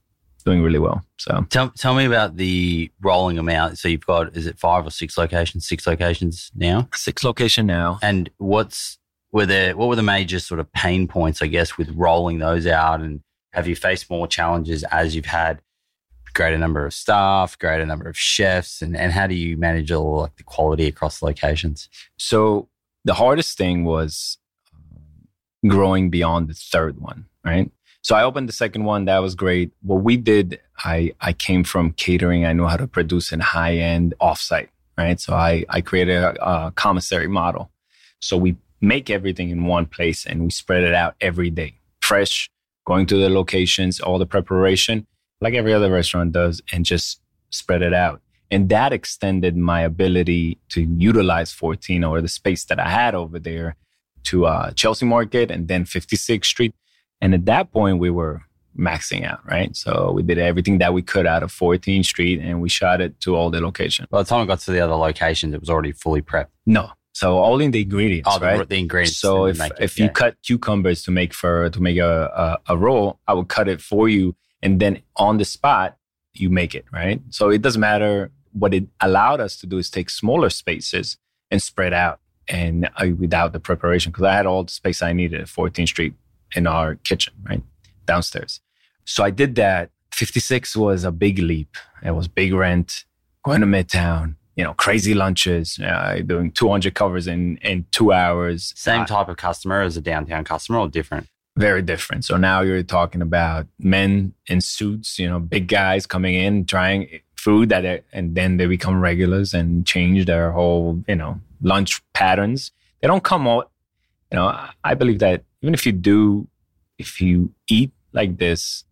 S2: doing really well. So
S1: Tell, tell me about the rolling them out. So you've got, is it five or six locations? Six locations now?
S2: six location now.
S1: And what's, were there, what were the major sort of pain points, I guess, with rolling those out? And have you faced more challenges as you've had greater number of staff, greater number of chefs? And, and how do you manage all like the quality across locations?
S2: So the hardest thing was um, growing beyond the third one, right? So I opened the second one. That was great. What we did, I I came from catering. I know how to produce in high end offsite, right? So I I created a, a commissary model. So we make everything in one place and we spread it out every day, fresh, going to the locations, all the preparation, like every other restaurant does, and just spread it out. And that extended my ability to utilize 14 or the space that I had over there to uh, Chelsea Market and then 56th Street. And at that point, we were maxing out, right? So we did everything that we could out of 14th Street and we shot it to all the locations.
S1: By the time I got to the other locations, it was already fully prepped.
S2: No. So all in the ingredients,
S1: Oh,
S2: right?
S1: the ingredients.
S2: So if
S1: it,
S2: if you cut cucumbers to make for to make a, a a roll, I would cut it for you, and then on the spot you make it right. So it doesn't matter. What it allowed us to do is take smaller spaces and spread out, and uh, without the preparation, because I had all the space I needed at 14th Street in our kitchen, right downstairs. So I did that. 56 was a big leap. It was big rent, going to Midtown. You know, crazy lunches, uh, doing 200 covers in in two hours.
S1: Same
S2: Uh,
S1: type of customer as a downtown customer or different?
S2: very different. So now you're talking about men in suits, you know, big guys coming in trying food that and then they become regulars and change their whole, you know, lunch patterns. They don't come out, you know, I- believe that even if you do, if you eat like this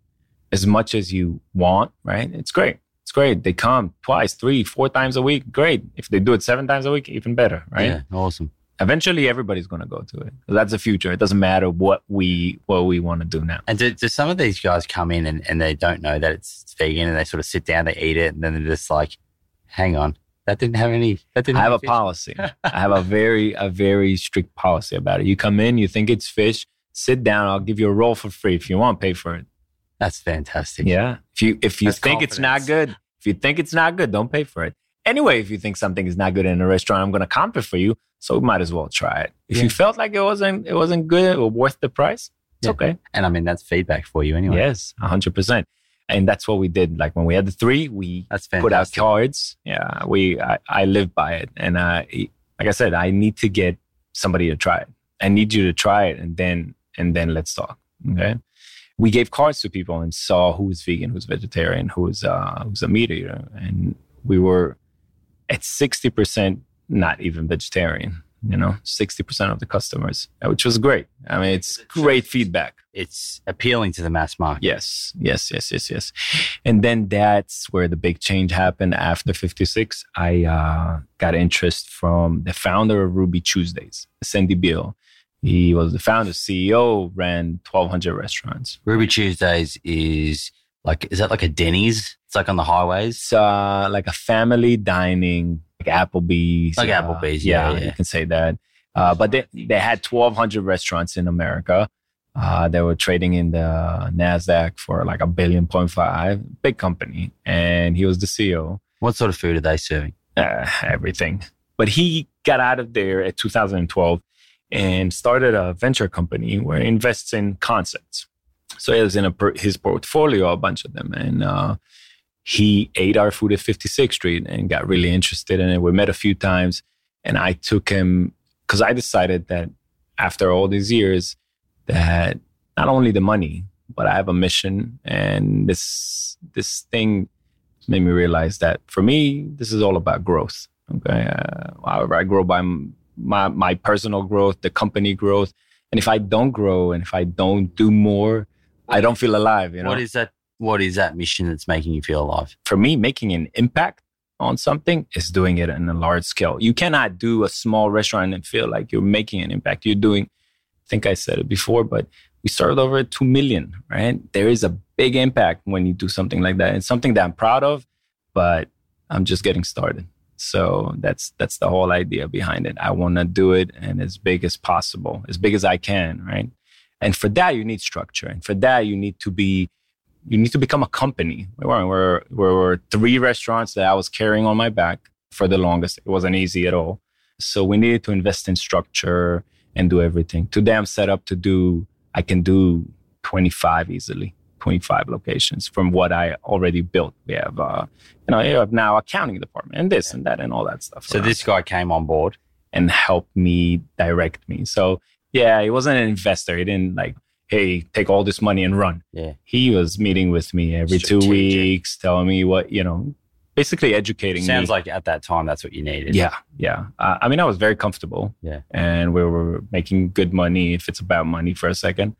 S2: as much as you want, right? It's great. It's great. They come twice, three, four times a week. Great. If they do it seven times a week, even better, right?
S1: Yeah, awesome.
S2: Eventually, everybody's going to go to it. That's the future. It doesn't matter what we what we want to do now.
S1: And do, do some of these guys come in and, and they don't know that it's vegan and they sort of sit down, they eat it, and then they're just like, hang on, that didn't have any. That didn't.
S2: I have a
S1: fish."
S2: policy. I have a very a very strict policy about it. You come in, you think it's fish, sit down. I'll give you a roll for free. If you want, pay for it.
S1: That's fantastic.
S2: Yeah. If you if you
S1: That's
S2: think it's not good, if you think it's not good, don't pay for it. Anyway, if you think something is not good in a restaurant, I'm going to comp it for you. So we might as well try it. If
S1: Yeah.
S2: you felt like it wasn't it wasn't good or worth the price, it's
S1: Yeah.
S2: okay.
S1: And I mean, that's feedback for you anyway.
S2: Yes, hundred percent. And that's what we did. Like when we had the three, we
S1: That's
S2: put out cards. Yeah, we I, I live by it, and uh, like I said, I need to get somebody to try it. I need you to try it, and then and then let's talk. Okay. We gave cards to people and saw who was vegan, who's vegetarian, who's uh, who's a meat eater, and we were at sixty percent not even vegetarian. You know, sixty percent of the customers, uh, which was great. I mean, it's great feedback.
S1: It's appealing to the mass market.
S2: Yes, yes, yes, yes, yes. And then that's where the big change happened after 56. I uh, got interest from the founder of Ruby Tuesdays, Sandy Beall. He was the founder, CEO, ran 1,200 restaurants.
S1: Ruby Tuesdays is like, is that like a Denny's? It's like on the highways.
S2: It's uh, like a family dining, like Applebee's.
S1: Like
S2: uh,
S1: Applebee's, yeah, yeah.
S2: you can say that. Uh, but they, they had 1,200 restaurants in America. Uh, they were trading in the NASDAQ for like a billion point five, big company. And he was the CEO,
S1: What sort of food are they serving?
S2: uh, everything. But he got out of there at 2012 and started a venture company where he invests in concepts. So he has in a, his portfolio a bunch of them. And uh, he ate our food at 56th Street and got really interested in it. We met a few times and I took him because I decided that after all these years, that not only the money, but I have a mission, and this this thing made me realize that for me, this is all about growth. Okay, uh, I grow by my my personal growth, the company growth, and if I don't grow and if I don't do more, I don't feel alive. You know,
S1: What is that? What is that mission that's making you feel alive?
S2: for me, making an impact on something is doing it on a large scale. You cannot do a small restaurant and feel like you're making an impact. You're doing, I think I said it before, but we started over at 2 million, right? There is a big impact when you do something like that. It's something that I'm proud of, but I'm just getting started. So that's that's the whole idea behind it. I want to do it and as big as possible, as big as I can, right? And for that you need structure. And for that you need to be you need to become a company. We were, we're, we were three restaurants that I was carrying on my back for the longest. It wasn't easy at all. So we needed to invest in structure and do everything. Today I'm set up to do, I can do 25 easily, 25 locations from what I already built. We have, uh, you know, you have now accounting department and this and that and all that stuff.
S1: So
S2: around
S1: this guy came on board.
S2: and helped me direct me. So yeah, he wasn't an investor. He didn't like, hey, take all this money and run
S1: Yeah.
S2: he was meeting with me every two weeks, telling me what, you know, basically educating
S1: Sounds
S2: me.
S1: like at that time that's what you needed.
S2: yeah, yeah. Uh, I mean, I was very comfortable.
S1: Yeah.
S2: And we were making good money if it's about money for a second.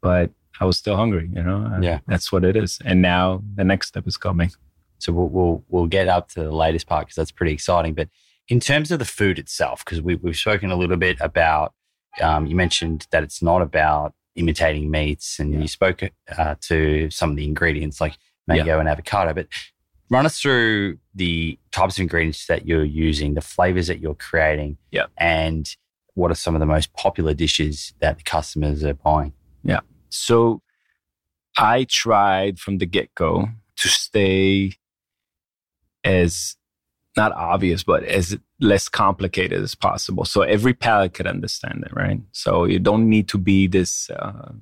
S2: But I was still hungry, you know? Uh,
S1: Yeah.
S2: That's what it is. And now the next step is coming.
S1: So we'll we'll, we'll get up to the latest part because that's pretty exciting. But in terms of the food itself, because we, we've spoken a little bit about, um, you mentioned that it's not about imitating meats, and
S2: Yeah.
S1: you spoke uh, to some of the ingredients like mango and avocado. But run us through the types of ingredients that you're using, the flavors that you're creating,
S2: Yeah.
S1: and what are some of the most popular dishes that the customers are buying. Yeah.
S2: So I tried from the get go to stay as not obvious, but as less complicated as possible. So every palate could understand it, right? So you don't need to be this uh,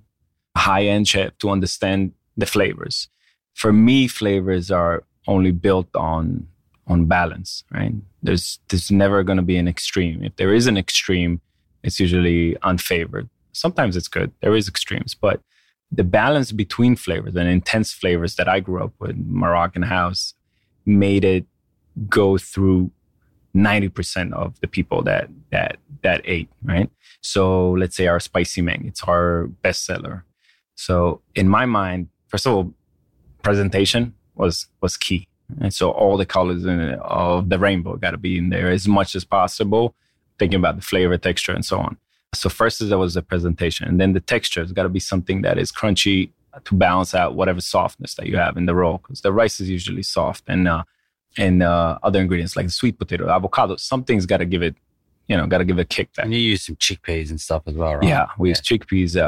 S2: high end chef to understand the flavors. For me, flavors are only built on on balance, right? There's there's never going to be an extreme. If there is an extreme, it's usually unfavored. Sometimes it's good. There is extremes, but the balance between flavors and intense flavors that I grew up with, Moroccan house, made it go through 90% of the people that that that ate, right? So let's say our spicy mang, it's our bestseller. So in my mind, first of all, presentation was was key. And so all the colors of the rainbow got to be in there as much as possible, thinking about the flavor, texture, and so on. So first is that was the presentation, and then the texture has got to be something that is crunchy to balance out whatever softness that you have in the roll, because the rice is usually soft, and uh, and uh, other ingredients like the sweet potato, avocado, something's got to give it, you know, got to give it a kick back.
S1: And you use some chickpeas and stuff as well, right?
S2: Yeah, we use chickpeas, uh,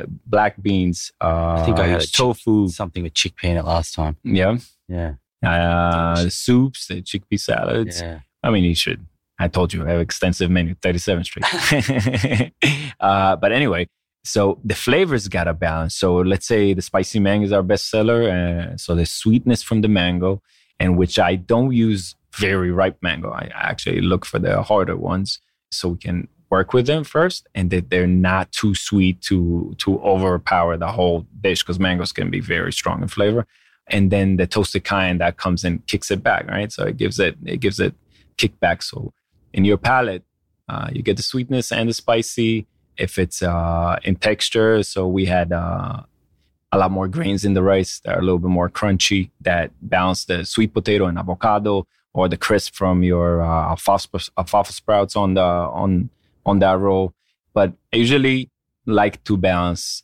S1: Yeah.
S2: black beans. Uh,
S1: I think I had
S2: use
S1: a
S2: tofu.
S1: something with chickpea in it last time.
S2: Yeah,
S1: Yeah.
S2: uh, soups, the chickpea salads.
S1: Yeah.
S2: I mean, you should. I told you I have extensive menu, 37th Street. uh, but anyway, so the flavors got to balance. So let's say the spicy mango is our best seller. Uh, so the sweetness from the mango, and which I don't use very ripe mango. I actually look for the harder ones so we can work with them first and that they're not too sweet to to overpower the whole dish because mangoes can be very strong in flavor. And then the toasted cayenne that comes and kicks it back right? So it gives it it gives it kickback. So in your palate uh, you get the sweetness and the spicy. If it's uh, in texture so we had uh, a lot more grains in the rice that are a little bit more crunchy that balance the sweet potato and avocado or the crisp from your uh, alfalfa, alfalfa sprouts on the on on that roll. But I usually like to balance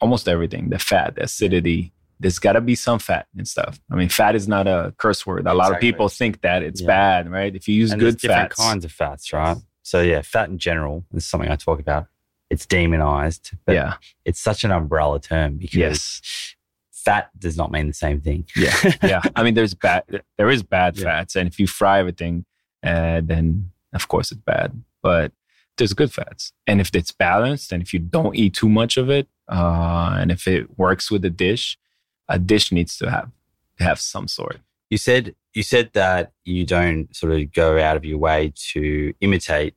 S2: almost everything: the fat, the acidity. There's got to be some fat and stuff. I mean, fat is not a curse word. A lot of people think that it's
S1: Yeah.
S2: bad, right? If you use
S1: and there's
S2: good
S1: different
S2: fats,
S1: kinds of fats, right? So yeah, fat in general is something I talk about. It's demonized, but
S2: yeah,
S1: it's such an umbrella term because
S2: yes,
S1: fat does not mean the same thing.
S2: yeah, yeah. I mean, there's bad, there is bad
S1: Yeah.
S2: fats, and if you fry everything, uh, then of course it's bad. But there's good fats, and if it's balanced, and if you don't eat too much of it, uh, and if it works with the dish, a dish needs to have have some sort.
S1: You said you said that you don't sort of go out of your way to imitate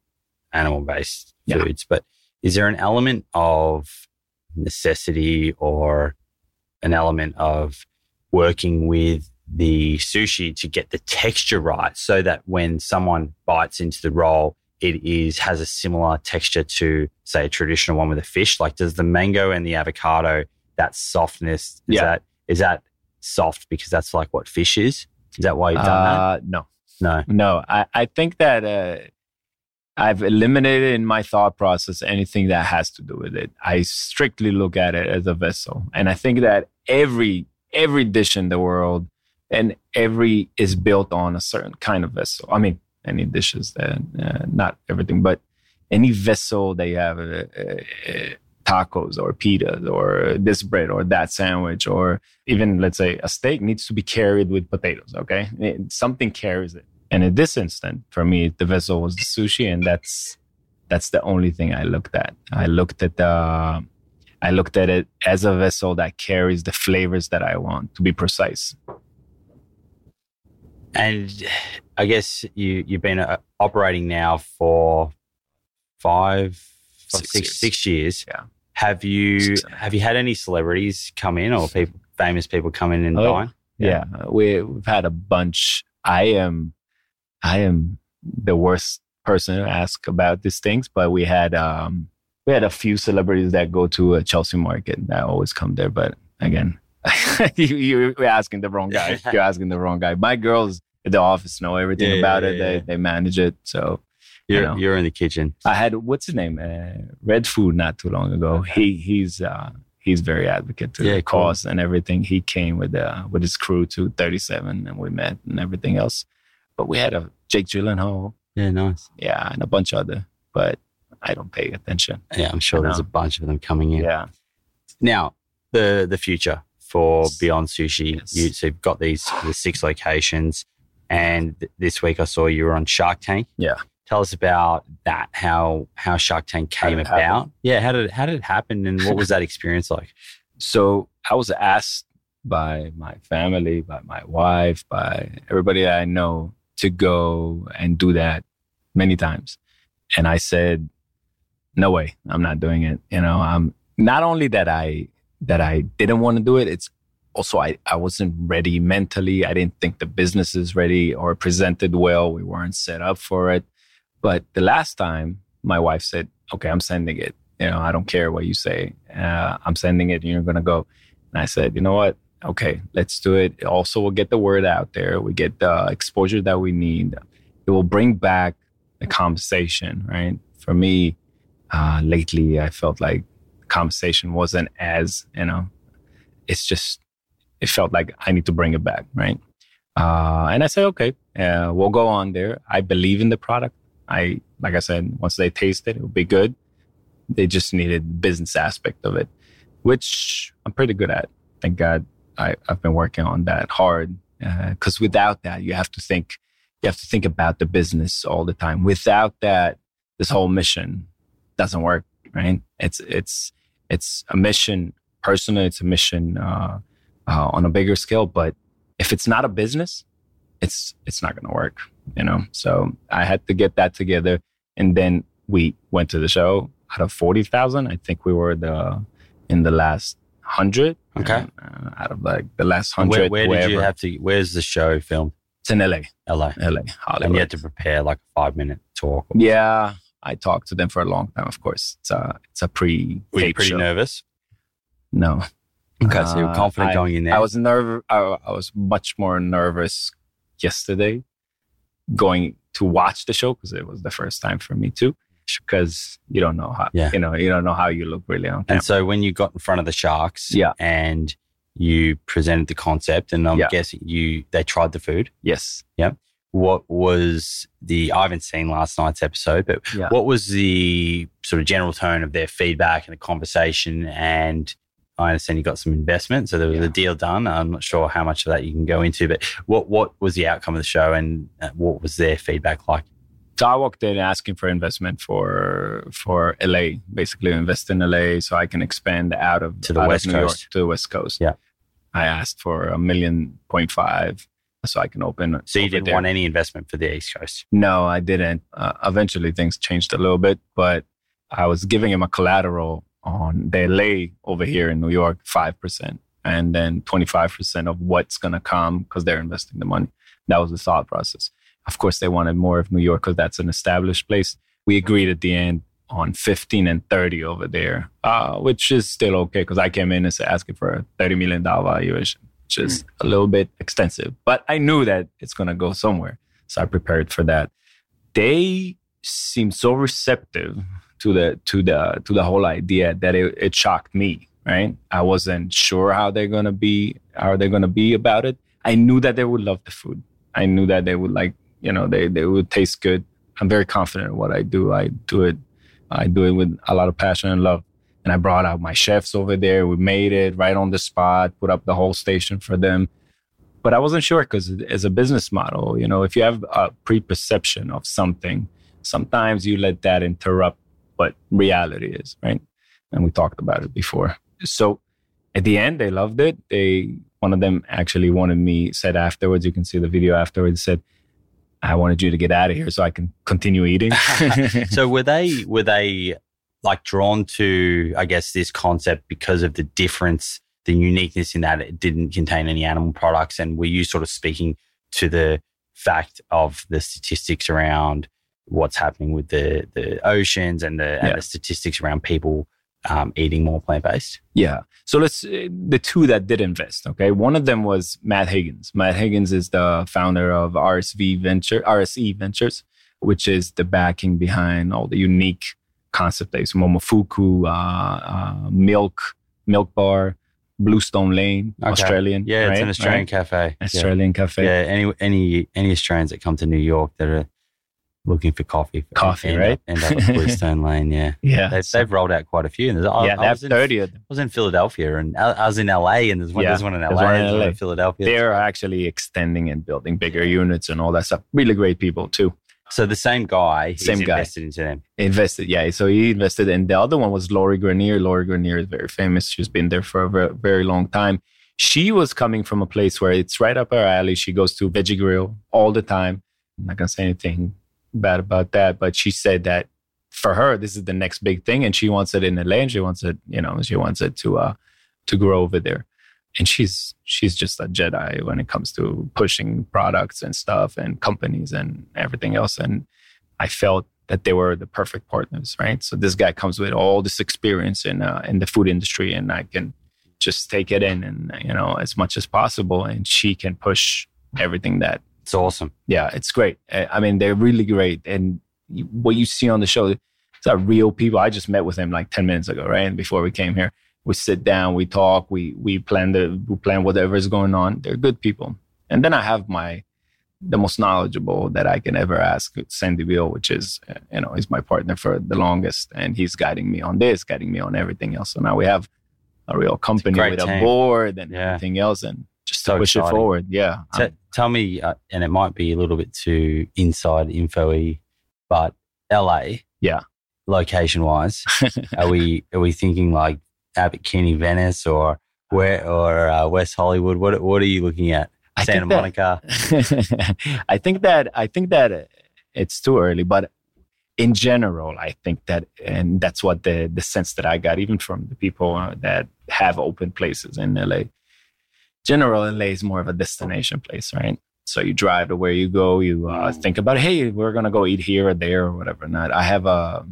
S1: animal based
S2: Yeah.
S1: foods, but is there an element of necessity or an element of working with the sushi to get the texture right so that when someone bites into the roll it is has a similar texture to say a traditional one with a fish like does the mango and the avocado that softness is
S2: Yeah.
S1: that is that soft because that's like what fish is is that why you've done
S2: Uh, no,
S1: that no
S2: no. I, I think that uh, I've eliminated in my thought process anything that has to do with it. I strictly look at it as a vessel, and I think that every every dish in the world and every is built on a certain kind of vessel. I mean, any dishes that uh, not everything, but any vessel they have uh, uh, tacos or pitas or this bread or that sandwich or even let's say a steak needs to be carried with potatoes. Okay, It- something carries it. And in this instant, for me, the vessel was the sushi, and that's that's the only thing I looked at. I looked at the I looked at it as a vessel that carries the flavors that I want to be precise.
S1: And I guess you you've been uh, operating now for five,
S2: Six
S1: six,
S2: years.
S1: six years.
S2: Yeah.
S1: Have you have you had any celebrities come in or people famous people come in and
S2: Oh,
S1: dine?
S2: Yeah, we we've had a bunch. I am, I am the worst person to ask about these things, but we had um we had a few celebrities that go to a Chelsea market that always come there. But again, you, you you're asking the wrong guy. You're asking the wrong guy. My girls at the office know everything
S1: Yeah,
S2: about it.
S1: yeah,
S2: They
S1: yeah.
S2: they manage it. So
S1: You're
S2: know.
S1: you're in the kitchen.
S2: I had what's his name? Uh, Red Food not too long ago.
S1: Okay.
S2: He he's uh he's very advocate to
S1: Yeah,
S2: the
S1: cool.
S2: cause and everything. He came with uh with his crew to 37 and we met and everything else. But we had a Jake Gyllenhaal,
S1: Yeah, nice.
S2: yeah, and a bunch of other. But I don't pay attention.
S1: Yeah, I'm sure there's a bunch of them coming in.
S2: Yeah,
S1: Now, the the future for Beyond Sushi.
S2: Yes.
S1: You, so you've got these the six locations, and th- this week I saw you were on Shark Tank.
S2: Yeah.
S1: Tell us about that. How how Shark Tank came about?
S2: happen?
S1: Yeah. How did it, how did it happen, and what was that experience like?
S2: So I was asked by my family, by my wife, by everybody that I know to go and do that many times. And I said, no way, I'm not doing it. You know, I'm not only that I that I didn't want to do it, it's also I, I wasn't ready mentally. I didn't think the business is ready or presented well. We weren't set up for it. But the last time my wife said, okay, I'm sending it. You know, I don't care what you say. Uh, I'm sending it and you're going to go. And I said, you know what? Okay, let's do it. Also, we'll get the word out there. We get the exposure that we need. It will bring back the conversation, right? For me, uh, lately, I felt like conversation wasn't as, you know, it's just, it felt like I need to bring it back, right? Uh, and I said, okay, uh, we'll go on there. I believe in the product. I, like I said, once they taste it, it'll be good. They just needed the business aspect of it, which I'm pretty good at. Thank God I, have been working on that hard. Because uh, without that, you have to think, you have to think about the business all the time. Without that, this whole mission doesn't work, right? It's it's it's a mission. Personally, it's a mission uh, uh, on a bigger scale. But if it's not a business, it's it's not going to work, you know. So I had to get that together, and then we went to the show. Out of forty thousand, I think we were the in the last hundred.
S1: Okay.
S2: Uh, out of like the last hundred.
S1: Where, where did you have to? Where's the show filmed?
S2: It's in LA.
S1: LA.
S2: LA. Hollywood.
S1: And you had to prepare like a five minute talk.
S2: Yeah, I talked to them for a long time. Of course, it's a it's a pre.
S1: Were you pretty
S2: show.
S1: nervous?
S2: No.
S1: Okay, so you're confident
S2: uh,
S1: going in there.
S2: I was nervous. I, I was much more nervous yesterday going to watch the show because it was the first time for me too. Because you don't know how,
S1: yeah.
S2: you know, you don't know how you look really on
S1: camera. And so when you got in front of the sharks,
S2: yeah,
S1: and you presented the concept, and I'm
S2: yeah.
S1: guessing you they tried the food.
S2: Yes.
S1: Yeah. What was the? I haven't seen last night's episode, but
S2: yeah.
S1: what was the sort of general tone of their feedback and the conversation? And I understand you got some investment, so there was
S2: yeah.
S1: a deal done. I'm not sure how much of that you can go into, but what what was the outcome of the show, and uh, what was their feedback like?
S2: So I walked in asking for investment for for LA, basically invest in LA, so I can expand out of
S1: to the west coast
S2: York, to the west coast.
S1: Yeah,
S2: I asked for a million point five, so I can open.
S1: So you didn't
S2: there.
S1: want any investment for the east coast?
S2: No, I didn't. Uh, eventually, things changed a little bit, but I was giving him a collateral on they lay over here in New York 5% and then 25% of what's going to come because they're investing the money. That was the thought process. Of course, they wanted more of New York because that's an established place. We agreed at the end on 15 and 30 over there, uh, which is still okay because I came in and said asking for a $30 million valuation, which is a little bit extensive. But I knew that it's going to go somewhere. So I prepared for that. They seemed so receptive to the to the to the whole idea that it, it shocked me right i wasn't sure how they're gonna be how they're gonna be about it i knew that they would love the food i knew that they would like you know they, they would taste good i'm very confident in what i do i do it i do it with a lot of passion and love and i brought out my chefs over there we made it right on the spot put up the whole station for them but i wasn't sure because as a business model you know if you have a preperception of something sometimes you let that interrupt what reality is, right? And we talked about it before. So at the end, they loved it. They one of them actually wanted me said afterwards. You can see the video afterwards. Said, "I wanted you to get out of here so I can continue eating."
S1: so were they were they like drawn to I guess this concept because of the difference, the uniqueness in that it didn't contain any animal products, and were you sort of speaking to the fact of the statistics around what's happening with the the oceans and the yeah. and the statistics around people um, eating more plant based.
S2: Yeah. So let's uh, the two that did invest. Okay, one of them was Matt Higgins. Matt Higgins is the founder of RSV Venture RSE Ventures, which is the backing behind all the unique concept days, Momofuku, uh, uh, Milk, Milk Bar. Bluestone Lane, okay. Australian.
S1: Yeah,
S2: right?
S1: it's an Australian
S2: right?
S1: cafe.
S2: Australian
S1: yeah.
S2: cafe.
S1: Yeah, any any any Australians that come to New York that are looking for coffee.
S2: Coffee, right?
S1: End up at Bluestone Lane, yeah.
S2: Yeah.
S1: They've, they've, rolled out quite a few. And
S2: I, yeah,
S1: I, was in,
S2: 30 of them.
S1: I was in Philadelphia and I, I was in LA and there's one,
S2: yeah,
S1: there's one in LA,
S2: one in, LA.
S1: in Philadelphia.
S2: They're actually extending and building bigger units and all that stuff. Really great people too.
S1: So the same guy,
S2: same guy
S1: invested into them.
S2: Invested, yeah. So he invested, and the other one was Lori Greiner. Lori Greiner is very famous. She's been there for a very, very long time. She was coming from a place where it's right up her alley. She goes to Veggie Grill all the time. I'm not gonna say anything bad about that, but she said that for her, this is the next big thing, and she wants it in LA, and she wants it, you know, she wants it to uh to grow over there. And she's she's just a Jedi when it comes to pushing products and stuff and companies and everything else. And I felt that they were the perfect partners, right? So this guy comes with all this experience in uh, in the food industry, and I can just take it in and you know as much as possible and she can push everything that
S1: It's awesome.
S2: yeah it's great. I mean they're really great. And what you see on the show it's are real people i just met with him like 10 minutes ago right? And before we came here we sit down we talk we we plan the we plan whatever is going on. They're good people. And then i have my the most knowledgeable that i can ever ask sandy Beall, which is uh, you know he's my partner for the longest. And he's guiding me on this guiding me on everything else. So now we have a real company
S1: great
S2: with a board and
S1: Yeah.
S2: everything else. And
S1: So
S2: push it forward yeah
S1: T- tell me, uh, and it might be a little bit too inside info y, but LA,
S2: Yeah.
S1: location wise, are we are we thinking like Abbot Kinney, Venice, or where or uh, West Hollywood? What what are you looking at?
S2: I
S1: Santa
S2: that-
S1: Monica.
S2: I think that I think that it's too early, but in general, I think that, and that's what the the sense that I got, even from the people uh, that have open places in LA. General LA is more of a destination place, right? So you drive to where you go. You uh, think about, hey, we're gonna go eat here or there or whatever. Not, I have a.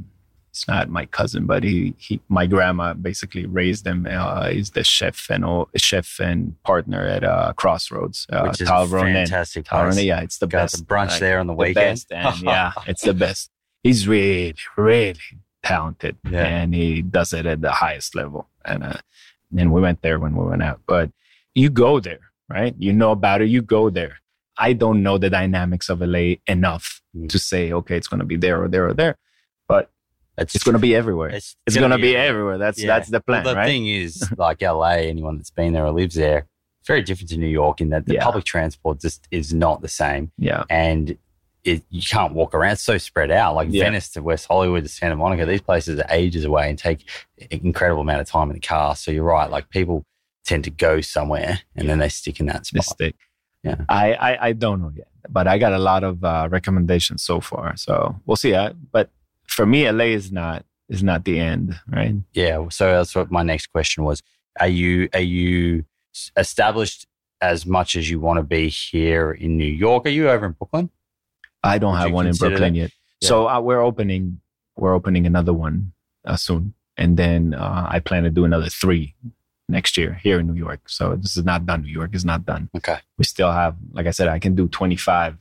S2: It's not my cousin, but he, he my grandma basically raised him. Uh, he's the chef and all, chef and partner at uh, Crossroads, uh,
S1: which is
S2: Tal
S1: a fantastic
S2: Tal
S1: place.
S2: Yeah, it's the
S1: Got
S2: best.
S1: the brunch
S2: Like,
S1: there on the,
S2: the
S1: weekend.
S2: and yeah, it's the best. He's really, really talented,
S1: Yeah.
S2: and he does it at the highest level. And uh, and we went there when we went out. But you go there, right? You know about it. You go there. I don't know the dynamics of LA enough
S1: Mm.
S2: to say, okay, it's going to be there or there or there, but
S1: it's
S2: it's going to be everywhere.
S1: it's,
S2: It's going to be everywhere. That's
S1: Yeah.
S2: that's the plan,
S1: Well, the
S2: right?
S1: thing is, like LA, anyone that's been there or lives there, it's very different to New York in that the
S2: Yeah.
S1: public transport just is not the same.
S2: yeah,
S1: and it, you can't walk around. It's so spread out. Like
S2: Yeah.
S1: Venice to West Hollywood to Santa Monica, these places are ages away and take an incredible amount of time in the car. So you're right. Like people tend to go somewhere and then they stick in that spot.
S2: mistake.
S1: Yeah.
S2: I, I I don't know yet, but I got a lot of uh, recommendations so far. So we'll see. I, but for me, LA is not is not the end, right?
S1: Yeah. So that's what my next question was. Are you are you established as much as you want to be here in New York? Are you over in Brooklyn?
S2: I don't
S1: Would
S2: have one in Brooklyn
S1: that?
S2: yet. So uh, we're opening we're opening another one uh, soon, and then uh, I plan to do another three next year here in New York. So this is not done. New York is not done.
S1: Okay.
S2: we still have, like I said, I can do 25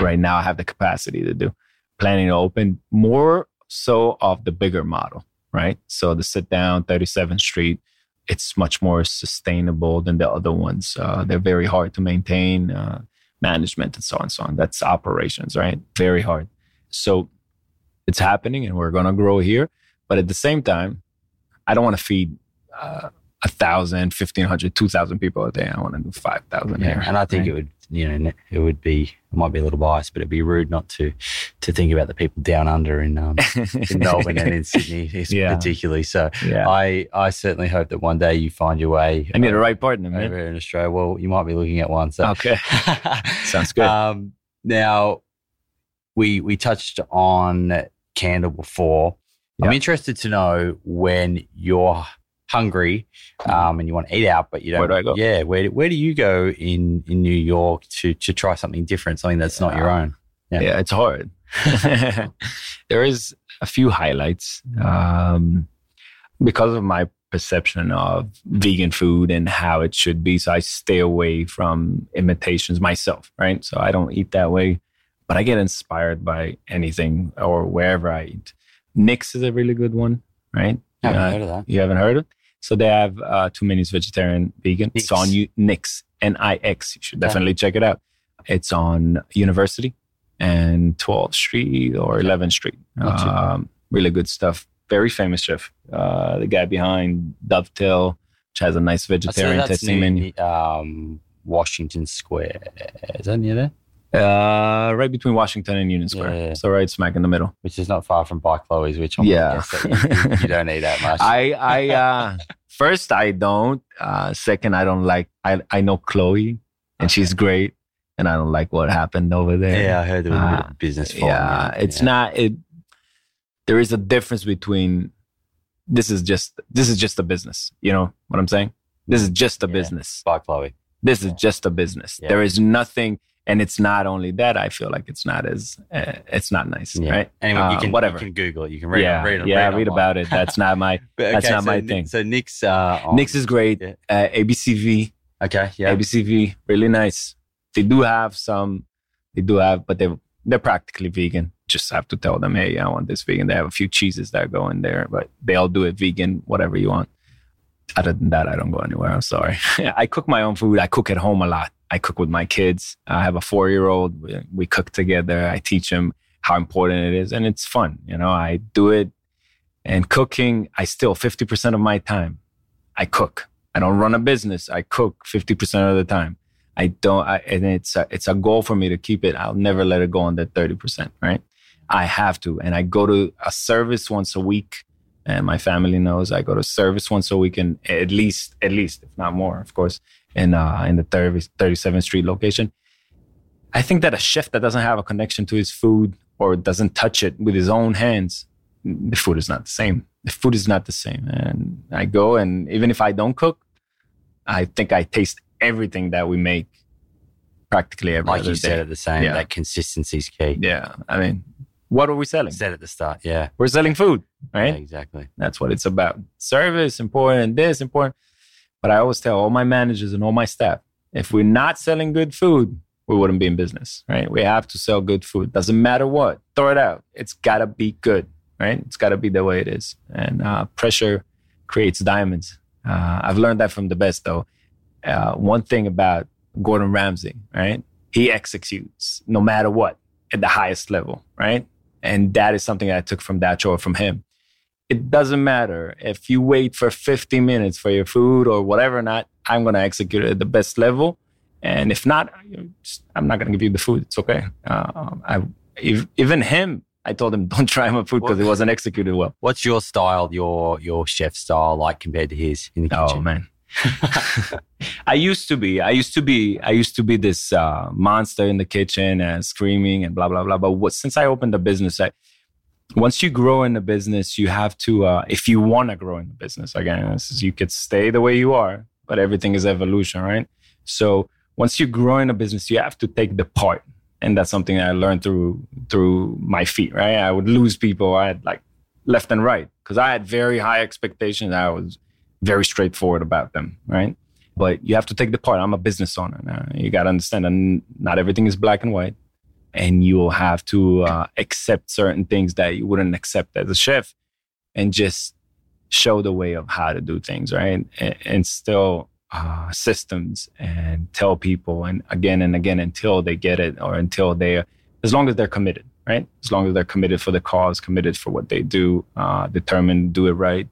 S2: right now. I have the capacity to do. Planning to open more so of the bigger model, right? So the sit down 37th Street, it's much more sustainable than the other ones. Uh, they're very hard to maintain, uh, management and so on and so on. That's operations, right? Very hard. So it's happening and we're going to grow here. But at the same time, I don't want to feed uh, a thousand, fifteen hundred, two thousand people a day. I want to do five thousand
S1: Yeah.
S2: here.
S1: And I think
S2: right?
S1: it would, you know, it would be, it might be a little biased, but it'd be rude not to, to think about the people down under in, um, in Melbourne and in Sydney,
S2: Yeah.
S1: particularly. So
S2: yeah,
S1: I, I certainly hope that one day you find your way
S2: I need the right partner,
S1: over
S2: man.
S1: in Australia. Well, you might be looking at one. So
S2: Okay, sounds good.
S1: Um, now, we we touched on Candle before. I'm interested to know when you're hungry um, and you want to eat out, but you don't.
S2: Where do I go?
S1: Yeah, where where do you go in in New York to to try something different, something that's not your own? Yeah.
S2: yeah. it's hard. there is a few highlights um, because of my perception of vegan food and how it should be. So I stay away from imitations myself, right? So I don't eat that way, but I get inspired by anything or wherever I eat. Nix is a really good one, right?
S1: I haven't
S2: Uh,
S1: heard of that.
S2: You haven't heard of it? So they have uh, two menus, vegetarian, vegan. It's
S1: Nix.
S2: on you, Nix, N-I-X. You should definitely check it out. It's on University and 12th Street or 11th Street.
S1: Not too bad.
S2: Um, really good stuff. Very famous chef. Uh, the guy behind Dovetail, which has a nice vegetarian tasting menu.
S1: um, Washington Square. Is that near there?
S2: Uh, right between Washington and Union Square.
S1: Yeah, yeah.
S2: So right smack in the middle.
S1: Which is not far from By Chloe's, which I'm
S2: Yeah.
S1: you, you- don't eat that much.
S2: I, I, uh, first I don't. Uh, second, I don't like. I, I know Chloe, and she's great, and I don't like what happened over there.
S1: yeah, I heard there was a bit
S2: Uh,
S1: of business.
S2: yeah, it's not. It. There is a difference between. This is just. This is just a business. You know what I'm saying? This is just a business.
S1: By Chloe.
S2: This is just a business. There is nothing. And it's not only that i feel like it's not as uh, it's not nice
S1: Yeah.
S2: right
S1: Anyway, you
S2: Uh,
S1: can
S2: whatever
S1: You can Google it. You can read
S2: yeah
S1: it. Read
S2: yeah
S1: read,
S2: read about it that's not my
S1: But,
S2: That's not
S1: so
S2: my
S1: Nick-
S2: thing.
S1: So Nix. Uh, on-
S2: Nix is great
S1: Yeah.
S2: uh, abcv
S1: Okay. Yeah.
S2: abcv really nice they do have some they do have but they they're practically vegan just have to tell them hey i want this vegan they have a few cheeses that go in there but they all do it vegan whatever you want other than that i don't go anywhere i'm sorry i cook my own food i cook at home a lot i cook with my kids. I have a four year old we, cook together. I teach him how important it is and it's fun you know? I do it and cooking i still 50% of my time. I cook. I don't run a business. I cook 50% of the time. I don't I, and it's a, it's a goal for me to keep it. I'll never let it go under 30% right? I have to and i go to a service once a week and my family knows I go to service once a week and at least, at least, if not more, of course, in uh, in the 30, 37th Street location. I think that a chef that doesn't have a connection to his food or doesn't touch it with his own hands, the food is not the same. The food is not the same. And I go and even if I don't cook, I think I taste everything that we make practically every
S1: like you said at the same,
S2: Yeah.
S1: that consistency is key.
S2: Yeah. I mean, what are we selling?
S1: Said at the start. Yeah.
S2: We're selling food, right?
S1: Yeah, exactly.
S2: That's what it's about. Service important, this important. But I always tell all my managers and all my staff, if we're not selling good food, we wouldn't be in business, right? We have to sell good food. Doesn't matter what, throw it out. It's gotta be good, right? It's gotta be the way it is. And uh, pressure creates diamonds. Uh, I've learned that from the best, though. Uh, one thing about Gordon Ramsay, right? He executes no matter what at the highest level, right? And that is something I took from that show from him it doesn't matter. If you wait for 50 minutes for your food or whatever or not i'm going to execute it at the best level. And if not i'm not going to give you the food. It's okay. Uh, I, ev- even him i told him don't try my food because it wasn't executed well.
S1: What's your style, your your chef style like compared to his in the kitchen?
S2: oh man. I used to be i used to be i used to be this uh, monster in the kitchen and screaming and blah blah blah. But what, since i opened the business i once you grow in the business, you have to, uh, if you want to grow in the business, again, is, you could stay the way you are, but everything is evolution, right? So once you grow in a business, you have to take the part. And that's something I learned through, through my feet, right? I would lose people. I had like left and right because I had very high expectations. I was very straightforward about them, right? But you have to take the part. I'm a business owner. Now. You got to understand that not everything is black and white and you'll have to uh, accept certain things that you wouldn't accept as a chef and just show the way of how to do things right? And, and still uh, systems and tell people and again and again until they get it or until they as long as they're committed right? As long as they're committed for the cause committed for what they do uh, determined to do it right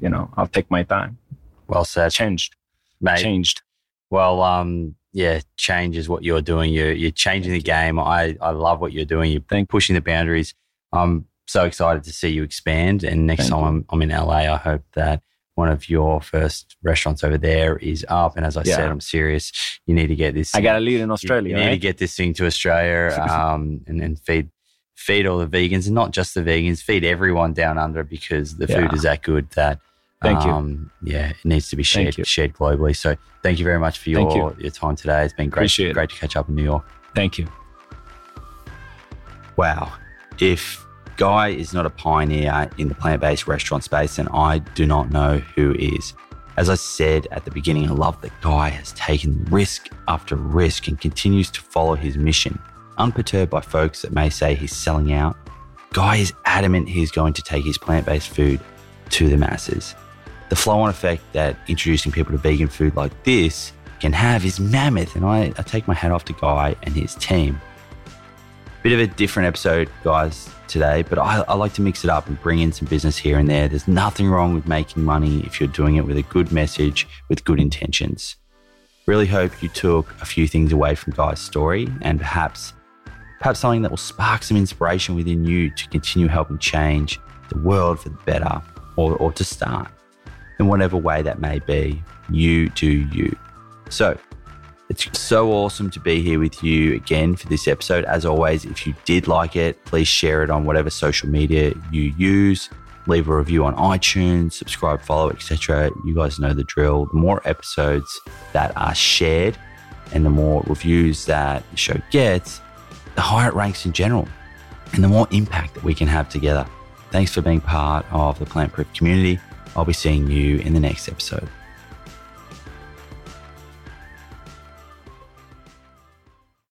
S2: you know i'll take my time.
S1: Well said,
S2: changed.
S1: Mate.
S2: changed.
S1: Well, um, yeah, change is what you're doing. You're you're changing the game. I I love what you're doing. You're pushing the boundaries. I'm so excited to see you expand. And next
S2: Thank
S1: time. I'm I'm in LA, I hope that one of your first restaurants over there is up. And as I
S2: Yeah.
S1: said, I'm serious. You need to get this.
S2: i got to lead in australia
S1: You, need to get this thing to Australia um, and then feed feed all the vegans and not just the vegans, feed everyone down under because the food is that good that
S2: Thank you.
S1: um, yeah, it needs to be shared shared globally. So thank you very much for your, your time today. It's been great
S2: Appreciate it.
S1: great to catch up in New York.
S2: thank you
S1: Wow. If Guy is not a pioneer in the plant based restaurant space, then I do not know who is. As I said at the beginning, I love that Guy has taken risk after risk and continues to follow his mission. Unperturbed by folks that may say he's selling out, Guy is adamant he's going to take his plant based food to the masses. The flow on effect that introducing people to vegan food like this can have is mammoth, and I, I take my hat off to Guy and his team. Bit of a different episode, guys, today, but I, I like to mix it up and bring in some business here and there. There's nothing wrong with making money if you're doing it with a good message, with good intentions. Really hope you took a few things away from Guy's story and perhaps perhaps something that will spark some inspiration within you to continue helping change the world for the better or, or to start in whatever way that may be. You do you. So, it's so awesome to be here with you again for this episode. As always, if you did like it, please share it on whatever social media you use. Leave a review on iTunes, subscribe, follow, etc. You guys know the drill. The more episodes that are shared and the more reviews that the show gets, the higher it ranks in general and the more impact that we can have together. Thanks for being part of the Plant Proof community. I'll be seeing you in the next episode.